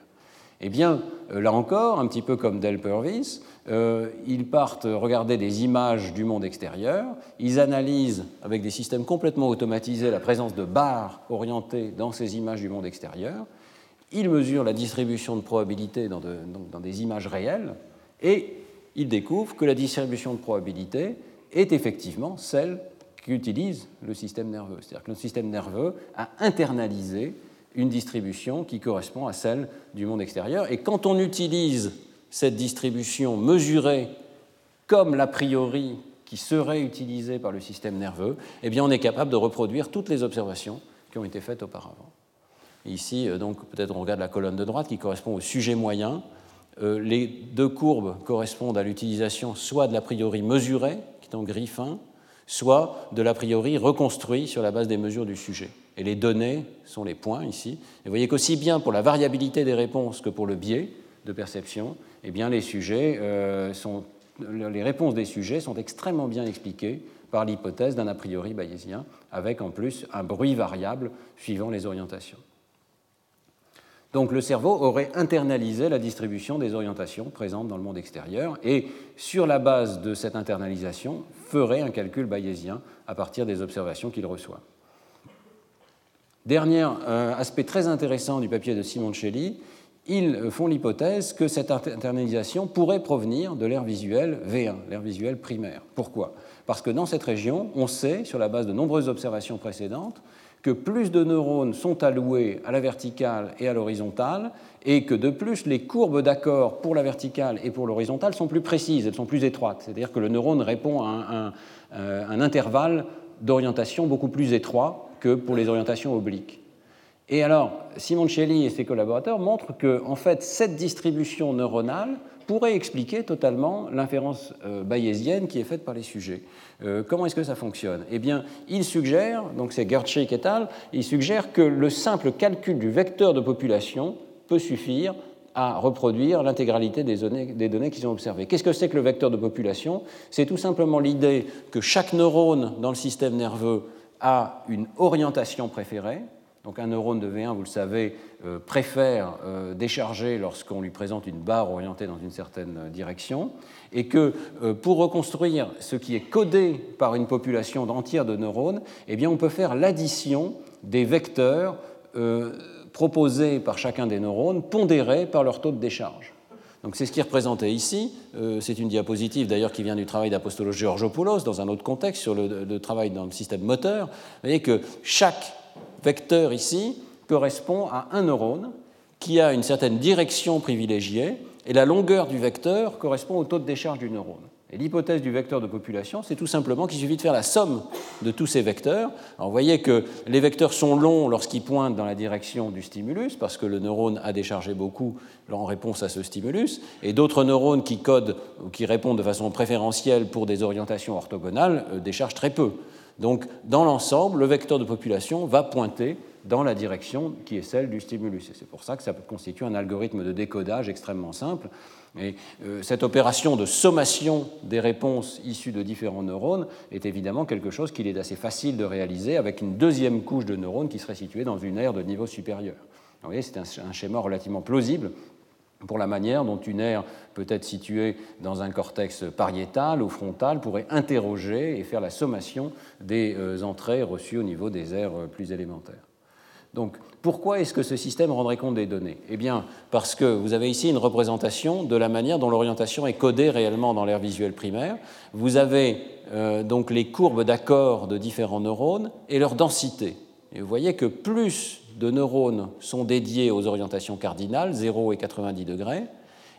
Eh bien, euh, là encore, un petit peu comme Del Purvis, euh, ils partent regarder des images du monde extérieur, ils analysent avec des systèmes complètement automatisés la présence de barres orientées dans ces images du monde extérieur, ils mesurent la distribution de probabilité dans, des images réelles, et ils découvrent que la distribution de probabilité est effectivement celle qu'utilise le système nerveux. C'est-à-dire que le système nerveux a internalisé une distribution qui correspond à celle du monde extérieur. Et quand on utilise cette distribution mesurée comme l'a priori qui serait utilisée par le système nerveux, eh on est capable de reproduire toutes les observations qui ont été faites auparavant. Ici, euh, donc, peut-être on regarde la colonne de droite qui correspond au sujet moyen. Euh, les deux courbes correspondent à l'utilisation soit de l'a priori mesurée, qui est en gris fin, soit de l'a priori reconstruit sur la base des mesures du sujet. Et les données sont les points ici. Et vous voyez qu'aussi bien pour la variabilité des réponses que pour le biais de perception, eh bien les, sujets, euh, sont, les réponses des sujets sont extrêmement bien expliquées par l'hypothèse d'un a priori bayésien, avec en plus un bruit variable suivant les orientations. Donc le cerveau aurait internalisé la distribution des orientations présentes dans le monde extérieur et, sur la base de cette internalisation, ferait un calcul bayésien à partir des observations qu'il reçoit. Dernier euh, aspect très intéressant du papier de Simoncelli, ils font l'hypothèse que cette internalisation pourrait provenir de l'air visuel V1, l'air visuel primaire. Pourquoi? Parce que dans cette région, on sait, sur la base de nombreuses observations précédentes, que plus de neurones sont alloués à la verticale et à l'horizontale, et que de plus, les courbes d'accord pour la verticale et pour l'horizontale sont plus précises, elles sont plus étroites. C'est-à-dire que le neurone répond à un, euh, intervalle d'orientation beaucoup plus étroit que pour les orientations obliques. Et alors, Simoncelli et ses collaborateurs montrent que, en fait, cette distribution neuronale pourrait expliquer totalement l'inférence euh, bayésienne qui est faite par les sujets. Euh, comment est-ce que ça fonctionne? Eh bien, il suggère, donc c'est Gertschik et al., il suggère que le simple calcul du vecteur de population peut suffire à reproduire l'intégralité des données, des données qui sont observées. Qu'est-ce que c'est que le vecteur de population? C'est tout simplement l'idée que chaque neurone dans le système nerveux a une orientation préférée, donc un neurone de V1, vous le savez, préfère euh, décharger lorsqu'on lui présente une barre orientée dans une certaine direction, et que euh, pour reconstruire ce qui est codé par une population entière de neurones, eh bien on peut faire l'addition des vecteurs proposés par chacun des neurones, pondérés par leur taux de décharge. Donc c'est ce qui est représenté ici. c'est une diapositive d'ailleurs qui vient du travail d'Apostolos Georgopoulos dans un autre contexte sur le, le, travail dans le système moteur. Vous voyez que chaque vecteur ici correspond à un neurone qui a une certaine direction privilégiée et la longueur du vecteur correspond au taux de décharge du neurone. Et l'hypothèse du vecteur de population, c'est tout simplement qu'il suffit de faire la somme de tous ces vecteurs. Alors vous voyez que les vecteurs sont longs lorsqu'ils pointent dans la direction du stimulus, parce que le neurone a déchargé beaucoup en réponse à ce stimulus, et d'autres neurones qui codent ou qui répondent de façon préférentielle pour des orientations orthogonales euh, déchargent très peu. Donc, dans l'ensemble, le vecteur de population va pointer dans la direction qui est celle du stimulus. Et c'est pour ça que ça constitue un algorithme de décodage extrêmement simple. Et euh, cette opération de sommation des réponses issues de différents neurones est évidemment quelque chose qu'il est assez facile de réaliser avec une deuxième couche de neurones qui serait située dans une aire de niveau supérieur. Vous voyez, c'est un schéma relativement plausible pour la manière dont une aire peut être située dans un cortex pariétal ou frontal pourrait interroger et faire la sommation des euh, entrées reçues au niveau des aires euh, plus élémentaires. Donc, pourquoi est-ce que ce système rendrait compte des données? Eh bien, parce que vous avez ici une représentation de la manière dont l'orientation est codée réellement dans l'aire visuelle primaire. Vous avez euh, donc les courbes d'accord de différents neurones et leur densité. Vous voyez que plus de neurones sont dédiés aux orientations cardinales, 0 et 90 degrés,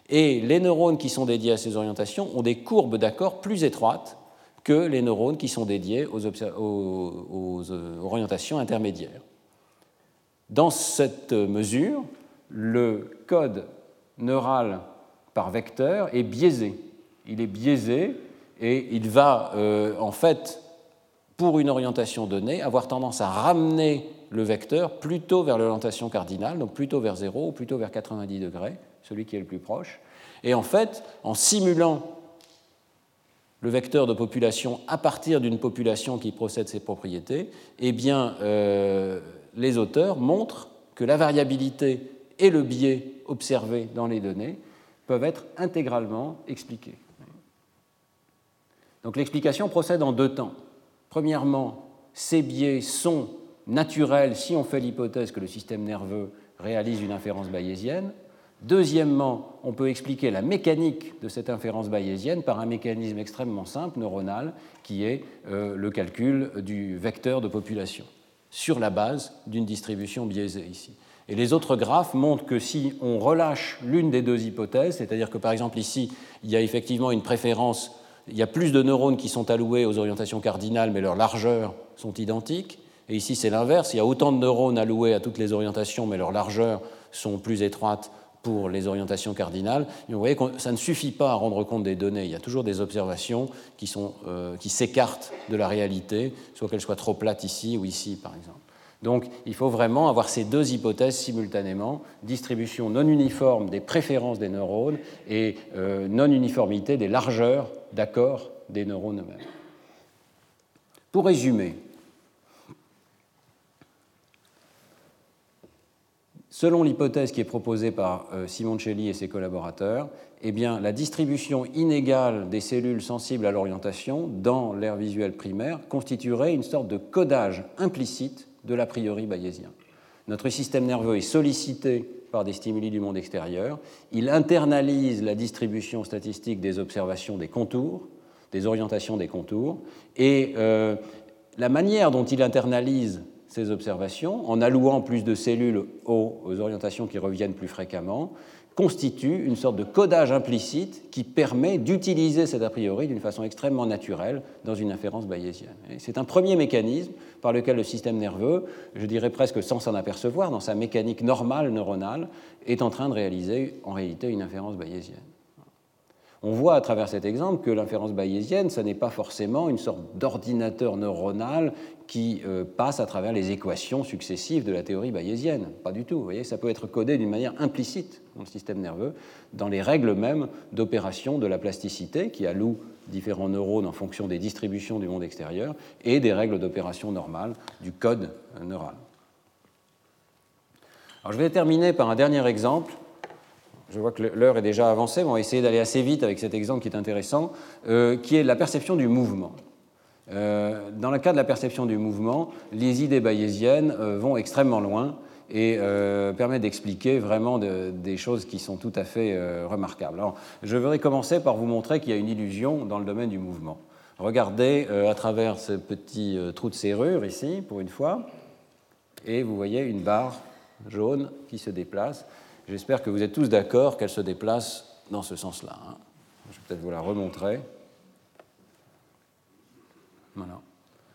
et les neurones qui sont dédiés à ces orientations ont des courbes d'accord plus étroites que les neurones qui sont dédiés aux, euh, orientations intermédiaires. Dans cette mesure, le code neural par vecteur est biaisé. Il est biaisé et il va euh, en fait, pour une orientation donnée, avoir tendance à ramener le vecteur plutôt vers l'orientation cardinale, donc plutôt vers 0 ou plutôt vers 90 degrés, celui qui est le plus proche. Et en fait, en simulant le vecteur de population à partir d'une population qui possède ces propriétés, eh bien, euh, les auteurs montrent que la variabilité et le biais observés dans les données peuvent être intégralement expliqués. Donc l'explication procède en deux temps. Premièrement, ces biais sont naturels si on fait l'hypothèse que le système nerveux réalise une inférence bayésienne. Deuxièmement, on peut expliquer la mécanique de cette inférence bayésienne par un mécanisme extrêmement simple, neuronal, qui est euh, le calcul du vecteur de population, sur la base d'une distribution biaisée ici. Et les autres graphes montrent que si on relâche l'une des deux hypothèses, c'est-à-dire que par exemple ici, il y a effectivement une préférence, il y a plus de neurones qui sont alloués aux orientations cardinales, mais leurs largeurs sont identiques, et ici c'est l'inverse, il y a autant de neurones alloués à toutes les orientations, mais leurs largeurs sont plus étroites pour les orientations cardinales. vous voyez que ça ne suffit pas à rendre compte des données. Il y a toujours des observations qui, euh, qui s'écartent de la réalité, soit qu'elles soient trop plates ici ou ici, par exemple. Donc il faut vraiment avoir ces deux hypothèses simultanément, distribution non uniforme des préférences des neurones et euh, non-uniformité des largeurs d'accord des neurones eux-mêmes. Pour résumer, Selon l'hypothèse qui est proposée par euh, Simoncelli et ses collaborateurs, eh bien, la distribution inégale des cellules sensibles à l'orientation dans l'air visuel primaire constituerait une sorte de codage implicite de l'a priori bayésien. Notre système nerveux est sollicité par des stimuli du monde extérieur, il internalise la distribution statistique des observations des contours, des orientations des contours, et euh, la manière dont il internalise ces observations, en allouant plus de cellules aux, orientations qui reviennent plus fréquemment, constitue une sorte de codage implicite qui permet d'utiliser cet a priori d'une façon extrêmement naturelle dans une inférence bayésienne. C'est un premier mécanisme par lequel le système nerveux, je dirais presque sans s'en apercevoir, dans sa mécanique normale neuronale, est en train de réaliser en réalité une inférence bayésienne. On voit à travers cet exemple que l'inférence bayésienne, ce n'est pas forcément une sorte d'ordinateur neuronal qui euh, passe à travers les équations successives de la théorie bayésienne. Pas du tout. Vous voyez, ça peut être codé d'une manière implicite dans le système nerveux, dans les règles mêmes d'opération de la plasticité qui alloue différents neurones en fonction des distributions du monde extérieur et des règles d'opération normales du code neural. Alors, je vais terminer par un dernier exemple je vois que l'heure est déjà avancée, on va essayer d'aller assez vite avec cet exemple qui est intéressant, euh, qui est la perception du mouvement. Euh, dans le cas de la perception du mouvement, les idées bayésiennes euh, vont extrêmement loin et permettent d'expliquer vraiment des choses qui sont tout à fait remarquables. Je voudrais commencer par vous montrer qu'il y a une illusion dans le domaine du mouvement. Regardez à travers ce petit trou de serrure ici, pour une fois, et vous voyez une barre jaune qui se déplace. J'espère que vous êtes tous d'accord qu'elle se déplace dans ce sens-là. Hein. Je vais peut-être vous la remontrer. Voilà.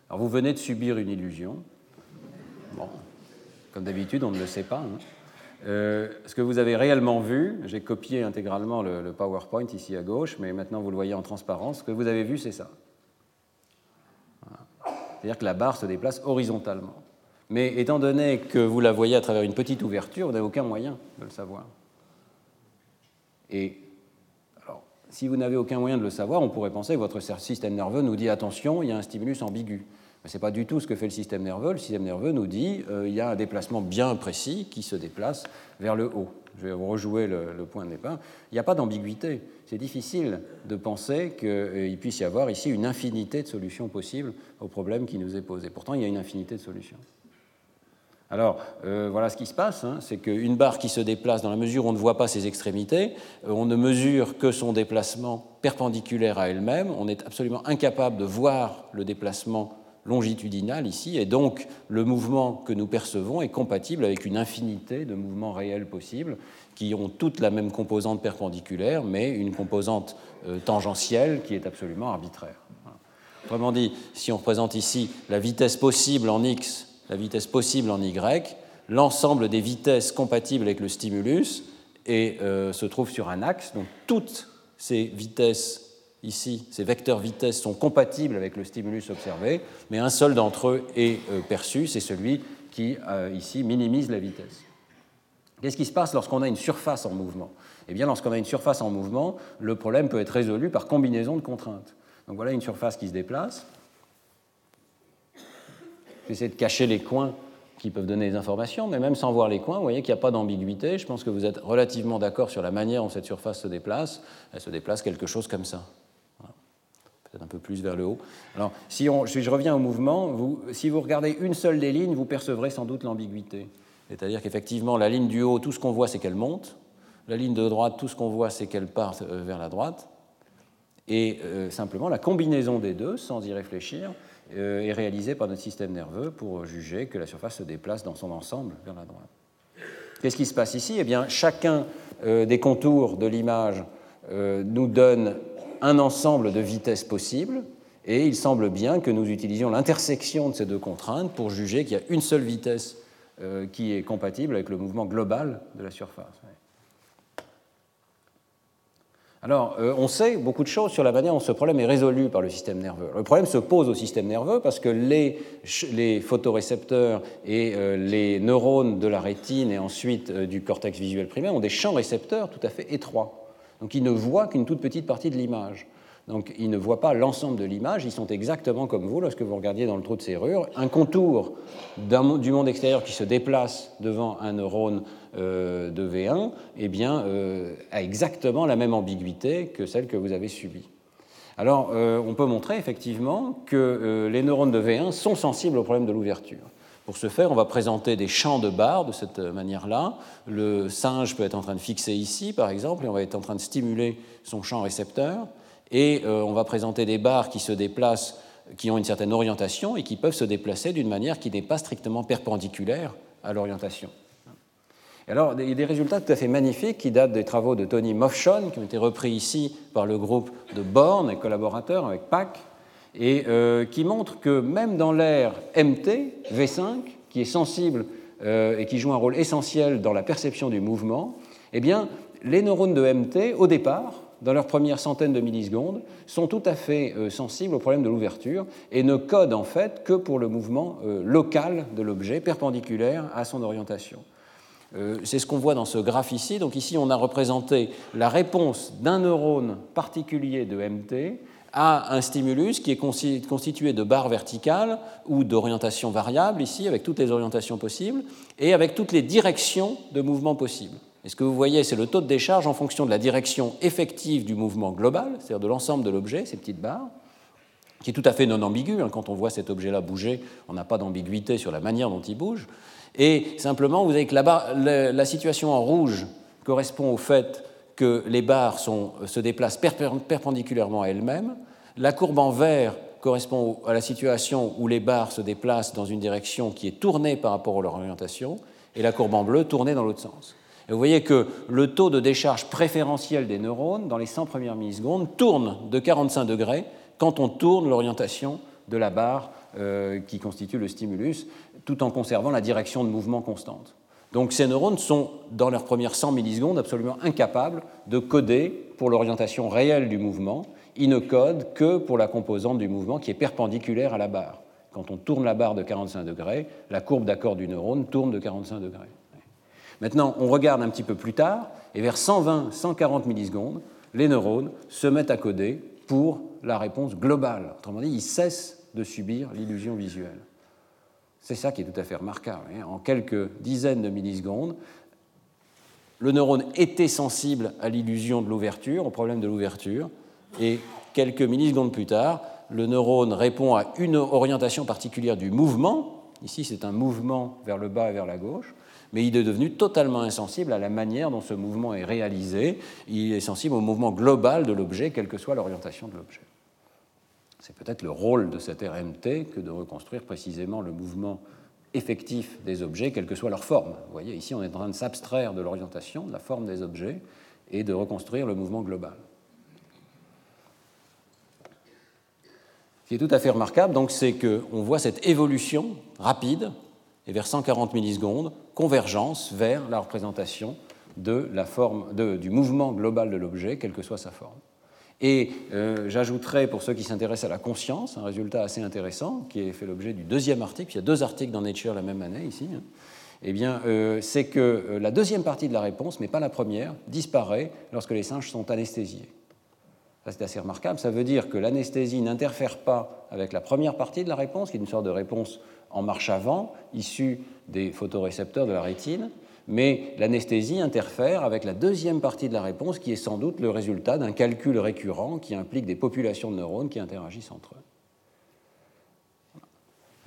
Alors vous venez de subir une illusion. Bon, comme d'habitude, on ne le sait pas. Hein. Euh, ce que vous avez réellement vu, j'ai copié intégralement le, PowerPoint ici à gauche, mais maintenant vous le voyez en transparence. Ce que vous avez vu, c'est ça. C'est-à-dire que la barre se déplace horizontalement. Mais étant donné que vous la voyez à travers une petite ouverture, vous n'avez aucun moyen de le savoir. Et alors, si vous n'avez aucun moyen de le savoir, on pourrait penser que votre système nerveux nous dit attention, il y a un stimulus ambigu. Mais ce n'est pas du tout ce que fait le système nerveux. Le système nerveux nous dit euh, il y a un déplacement bien précis qui se déplace vers le haut. Je vais vous rejouer le, point de départ. Il n'y a pas d'ambiguïté. C'est difficile de penser qu'il puisse y avoir ici une infinité de solutions possibles au problème qui nous est posé. Pourtant, il y a une infinité de solutions. Alors, euh, voilà ce qui se passe, hein. c'est qu'une barre qui se déplace, dans la mesure où on ne voit pas ses extrémités, euh, on ne mesure que son déplacement perpendiculaire à elle-même, on est absolument incapable de voir le déplacement longitudinal ici, et donc le mouvement que nous percevons est compatible avec une infinité de mouvements réels possibles qui ont toutes la même composante perpendiculaire, mais une composante euh, tangentielle qui est absolument arbitraire. Autrement dit, si on représente ici la vitesse possible en x la vitesse possible en y, l'ensemble des vitesses compatibles avec le stimulus et euh, se trouve sur un axe. Donc toutes ces vitesses ici, ces vecteurs vitesse sont compatibles avec le stimulus observé, mais un seul d'entre eux est euh, perçu, c'est celui qui, euh, ici, minimise la vitesse. Qu'est-ce qui se passe lorsqu'on a une surface en mouvement? Eh bien, lorsqu'on a une surface en mouvement, le problème peut être résolu par combinaison de contraintes. Donc voilà une surface qui se déplace. J'essaie de cacher les coins qui peuvent donner des informations, mais même sans voir les coins, vous voyez qu'il n'y a pas d'ambiguïté. Je pense que vous êtes relativement d'accord sur la manière dont cette surface se déplace. Elle se déplace quelque chose comme ça. Peut-être un peu plus vers le haut. Alors, si, je reviens au mouvement, si vous regardez une seule des lignes, vous percevrez sans doute l'ambiguïté. C'est-à-dire qu'effectivement, la ligne du haut, tout ce qu'on voit, c'est qu'elle monte. La ligne de droite, tout ce qu'on voit, c'est qu'elle part euh, vers la droite. Et euh, simplement, la combinaison des deux, sans y réfléchir, est réalisé par notre système nerveux pour juger que la surface se déplace dans son ensemble vers la droite. Qu'est-ce qui se passe ici? Eh bien, chacun euh, des contours de l'image euh, nous donne un ensemble de vitesses possibles, et il semble bien que nous utilisions l'intersection de ces deux contraintes pour juger qu'il y a une seule vitesse qui est compatible avec le mouvement global de la surface. Alors, euh, on sait beaucoup de choses sur la manière dont ce problème est résolu par le système nerveux. Le problème se pose au système nerveux parce que les, photorécepteurs et euh, les neurones de la rétine et ensuite euh, du cortex visuel primaire ont des champs récepteurs tout à fait étroits. Donc, ils ne voient qu'une toute petite partie de l'image. Donc ils ne voient pas l'ensemble de l'image, ils sont exactement comme vous lorsque vous regardiez dans le trou de serrure. Un contour du monde extérieur qui se déplace devant un neurone euh, de V1 eh bien, euh, a exactement la même ambiguïté que celle que vous avez subie. Alors euh, on peut montrer effectivement que les neurones de V1 sont sensibles au problème de l'ouverture. Pour ce faire, on va présenter des champs de barres de cette manière-là. Le singe peut être en train de fixer ici, par exemple, et on va être en train de stimuler son champ récepteur et euh, on va présenter des barres qui se déplacent, qui ont une certaine orientation et qui peuvent se déplacer d'une manière qui n'est pas strictement perpendiculaire à l'orientation. Alors, il y a des résultats tout à fait magnifiques qui datent des travaux de Tony Mofshon, qui ont été repris ici par le groupe de Born et collaborateurs avec PAC, et qui montrent que même dans l'air MT, V5, qui est sensible euh, et qui joue un rôle essentiel dans la perception du mouvement, eh bien, les neurones de MT, au départ, dans leurs premières centaines de millisecondes, sont tout à fait euh, sensibles au problème de l'ouverture et ne codent en fait que pour le mouvement euh, local de l'objet, perpendiculaire à son orientation. Euh, c'est ce qu'on voit dans ce graphe ici. Donc ici, on a représenté la réponse d'un neurone particulier de MT à un stimulus qui est constitué de barres verticales ou d'orientation variable, ici, avec toutes les orientations possibles, et avec toutes les directions de mouvement possibles. Et ce que vous voyez, c'est le taux de décharge en fonction de la direction effective du mouvement global, c'est-à-dire de l'ensemble de l'objet, ces petites barres, qui est tout à fait non ambigu. Hein. Quand on voit cet objet-là bouger, on n'a pas d'ambiguïté sur la manière dont il bouge. Et simplement, vous avez que la, la situation en rouge correspond au fait que les barres se déplacent perpendiculairement à elles-mêmes. La courbe en vert correspond à la situation où les barres se déplacent dans une direction qui est tournée par rapport à leur orientation, et la courbe en bleu tournée dans l'autre sens vous voyez que le taux de décharge préférentiel des neurones dans les 100 premières millisecondes tourne de 45 degrés quand on tourne l'orientation de la barre euh, qui constitue le stimulus, tout en conservant la direction de mouvement constante. Donc ces neurones sont, dans leurs premières 100 millisecondes, absolument incapables de coder pour l'orientation réelle du mouvement. Ils ne codent que pour la composante du mouvement qui est perpendiculaire à la barre. Quand on tourne la barre de 45 degrés, la courbe d'accord du neurone tourne de 45 degrés. Maintenant, on regarde un petit peu plus tard, et vers 120-140 millisecondes, les neurones se mettent à coder pour la réponse globale. Autrement dit, ils cessent de subir l'illusion visuelle. C'est ça qui est tout à fait remarquable. Hein. En quelques dizaines de millisecondes, le neurone était sensible à l'illusion de l'ouverture, au problème de l'ouverture, et quelques millisecondes plus tard, le neurone répond à une orientation particulière du mouvement. Ici, c'est un mouvement vers le bas et vers la gauche mais il est devenu totalement insensible à la manière dont ce mouvement est réalisé. Il est sensible au mouvement global de l'objet, quelle que soit l'orientation de l'objet. C'est peut-être le rôle de cette RMT que de reconstruire précisément le mouvement effectif des objets, quelle que soit leur forme. Vous voyez, ici, on est en train de s'abstraire de l'orientation, de la forme des objets, et de reconstruire le mouvement global. Ce qui est tout à fait remarquable, donc, c'est qu'on voit cette évolution rapide et vers 140 millisecondes, convergence vers la représentation de la forme, du mouvement global de l'objet, quelle que soit sa forme. Et euh, j'ajouterai, pour ceux qui s'intéressent à la conscience, un résultat assez intéressant qui est fait l'objet du deuxième article. Il y a deux articles dans Nature la même année ici. Hein. Eh bien, euh, c'est que euh, la deuxième partie de la réponse, mais pas la première, disparaît lorsque les singes sont anesthésiés. C'est assez remarquable. Ça veut dire que l'anesthésie n'interfère pas avec la première partie de la réponse, qui est une sorte de réponse en marche avant, issue des photorécepteurs de la rétine, mais l'anesthésie interfère avec la deuxième partie de la réponse qui est sans doute le résultat d'un calcul récurrent qui implique des populations de neurones qui interagissent entre eux.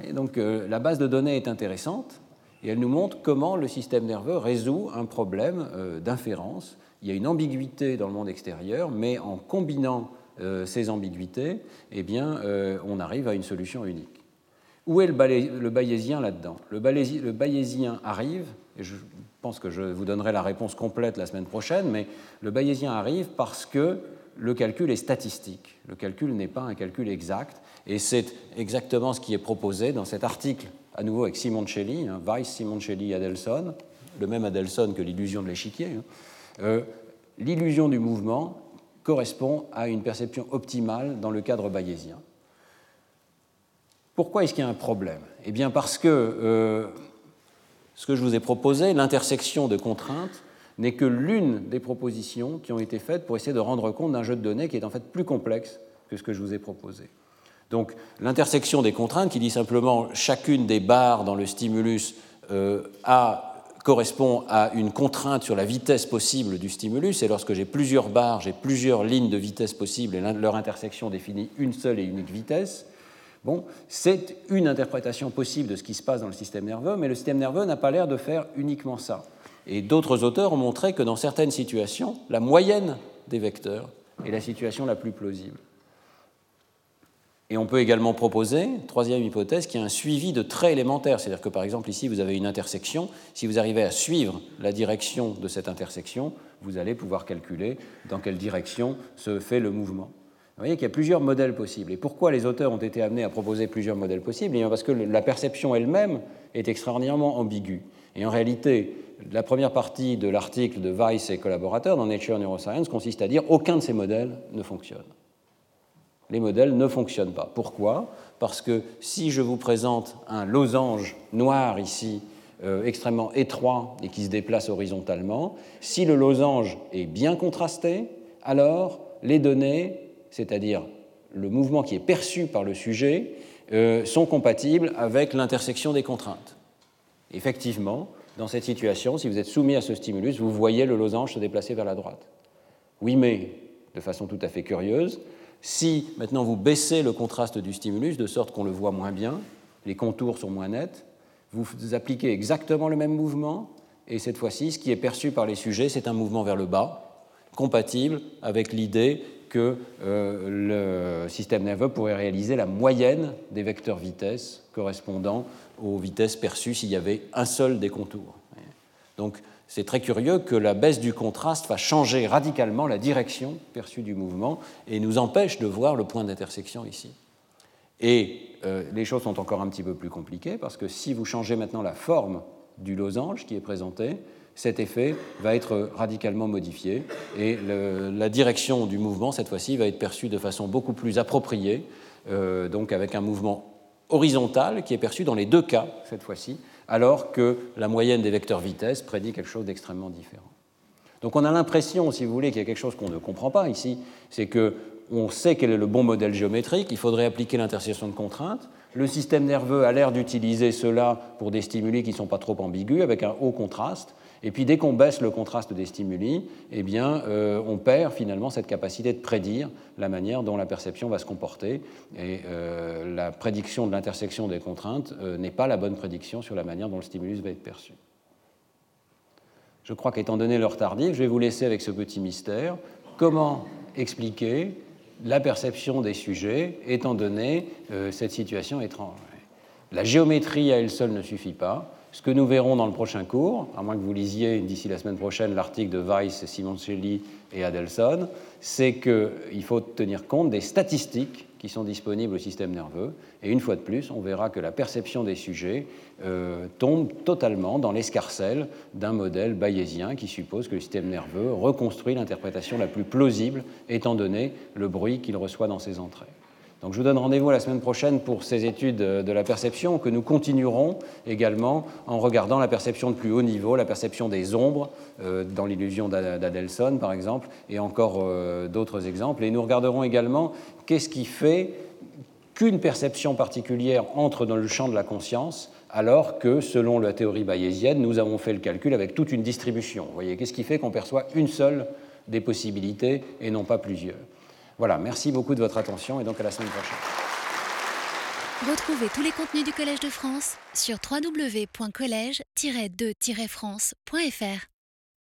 Euh, la base de données est intéressante et elle nous montre comment le système nerveux résout un problème euh, d'inférence. Il y a une ambiguïté dans le monde extérieur, mais en combinant euh, ces ambiguïtés, eh bien, on arrive à une solution unique. Où est le, bayésien là-dedans? Le, le bayésien arrive, et je pense que je vous donnerai la réponse complète la semaine prochaine, mais le bayésien arrive parce que le calcul est statistique. Le calcul n'est pas un calcul exact, et c'est exactement ce qui est proposé dans cet article, à nouveau avec Simoncelli, hein, Weiss, Simoncelli, Adelson, le même Adelson que l'illusion de l'échiquier. Hein. Euh, l'illusion du mouvement correspond à une perception optimale dans le cadre bayésien. Pourquoi est-ce qu'il y a un problème? Eh bien parce que euh, ce que je vous ai proposé, l'intersection de contraintes, n'est que l'une des propositions qui ont été faites pour essayer de rendre compte d'un jeu de données qui est en fait plus complexe que ce que je vous ai proposé. Donc l'intersection des contraintes, qui dit simplement chacune des barres dans le stimulus euh, correspond à une contrainte sur la vitesse possible du stimulus, et lorsque j'ai plusieurs barres, j'ai plusieurs lignes de vitesse possibles, et leur intersection définit une seule et unique vitesse, Bon, c'est une interprétation possible de ce qui se passe dans le système nerveux, mais le système nerveux n'a pas l'air de faire uniquement ça. Et d'autres auteurs ont montré que dans certaines situations, la moyenne des vecteurs est la situation la plus plausible. Et on peut également proposer, troisième hypothèse, qu'il y a un suivi de traits élémentaires. C'est-à-dire que par exemple ici, vous avez une intersection. Si vous arrivez à suivre la direction de cette intersection, vous allez pouvoir calculer dans quelle direction se fait le mouvement. Vous voyez qu'il y a plusieurs modèles possibles. Et pourquoi les auteurs ont été amenés à proposer plusieurs modèles possibles? Eh Parce que la perception elle-même est extraordinairement ambiguë. Et en réalité, la première partie de l'article de Weiss et collaborateurs dans Nature Neuroscience consiste à dire aucun de ces modèles ne fonctionne. Les modèles ne fonctionnent pas. Pourquoi? Parce que si je vous présente un losange noir ici, euh, extrêmement étroit et qui se déplace horizontalement, si le losange est bien contrasté, alors les données c'est-à-dire le mouvement qui est perçu par le sujet, euh, sont compatibles avec l'intersection des contraintes. Effectivement, dans cette situation, si vous êtes soumis à ce stimulus, vous voyez le losange se déplacer vers la droite. Oui, mais de façon tout à fait curieuse, si maintenant vous baissez le contraste du stimulus de sorte qu'on le voit moins bien, les contours sont moins nets, vous appliquez exactement le même mouvement, et cette fois-ci, ce qui est perçu par les sujets, c'est un mouvement vers le bas, compatible avec l'idée que euh, le système nerveux pourrait réaliser la moyenne des vecteurs vitesse correspondant aux vitesses perçues s'il y avait un seul des contours. Donc c'est très curieux que la baisse du contraste va changer radicalement la direction perçue du mouvement et nous empêche de voir le point d'intersection ici. Et euh, les choses sont encore un petit peu plus compliquées parce que si vous changez maintenant la forme du losange qui est présenté, cet effet va être radicalement modifié et la direction du mouvement, cette fois-ci, va être perçue de façon beaucoup plus appropriée, euh, donc avec un mouvement horizontal qui est perçu dans les deux cas, cette fois-ci, alors que la moyenne des vecteurs vitesse prédit quelque chose d'extrêmement différent. Donc on a l'impression, si vous voulez, qu'il y a quelque chose qu'on ne comprend pas ici, c'est que on sait quel est le bon modèle géométrique, il faudrait appliquer l'intersection de contraintes. Le système nerveux a l'air d'utiliser cela pour des stimuli qui ne sont pas trop ambigus, avec un haut contraste. Et puis dès qu'on baisse le contraste des stimuli, eh bien, euh, on perd finalement cette capacité de prédire la manière dont la perception va se comporter. Et euh, la prédiction de l'intersection des contraintes euh, n'est pas la bonne prédiction sur la manière dont le stimulus va être perçu. Je crois qu'étant donné l'heure tardive, je vais vous laisser avec ce petit mystère. Comment expliquer la perception des sujets étant donné cette situation étrange? La géométrie à elle seule ne suffit pas. Ce que nous verrons dans le prochain cours, à moins que vous lisiez d'ici la semaine prochaine l'article de Weiss, Simoncelli et Adelson, c'est qu'il faut tenir compte des statistiques qui sont disponibles au système nerveux. Et une fois de plus, on verra que la perception des sujets euh, tombe totalement dans l'escarcelle d'un modèle bayésien qui suppose que le système nerveux reconstruit l'interprétation la plus plausible étant donné le bruit qu'il reçoit dans ses entrées. Donc je vous donne rendez-vous la semaine prochaine pour ces études de la perception que nous continuerons également en regardant la perception de plus haut niveau, la perception des ombres euh, dans l'illusion d'Adelson par exemple, et encore euh, d'autres exemples. Et nous regarderons également qu'est-ce qui fait qu'une perception particulière entre dans le champ de la conscience alors que, selon la théorie bayésienne, nous avons fait le calcul avec toute une distribution. Voyez, qu'est-ce qui fait qu'on perçoit une seule des possibilités et non pas plusieurs? Voilà, merci beaucoup de votre attention et donc à la semaine prochaine. Retrouvez tous les contenus du Collège de France sur www.colège-2-france.fr.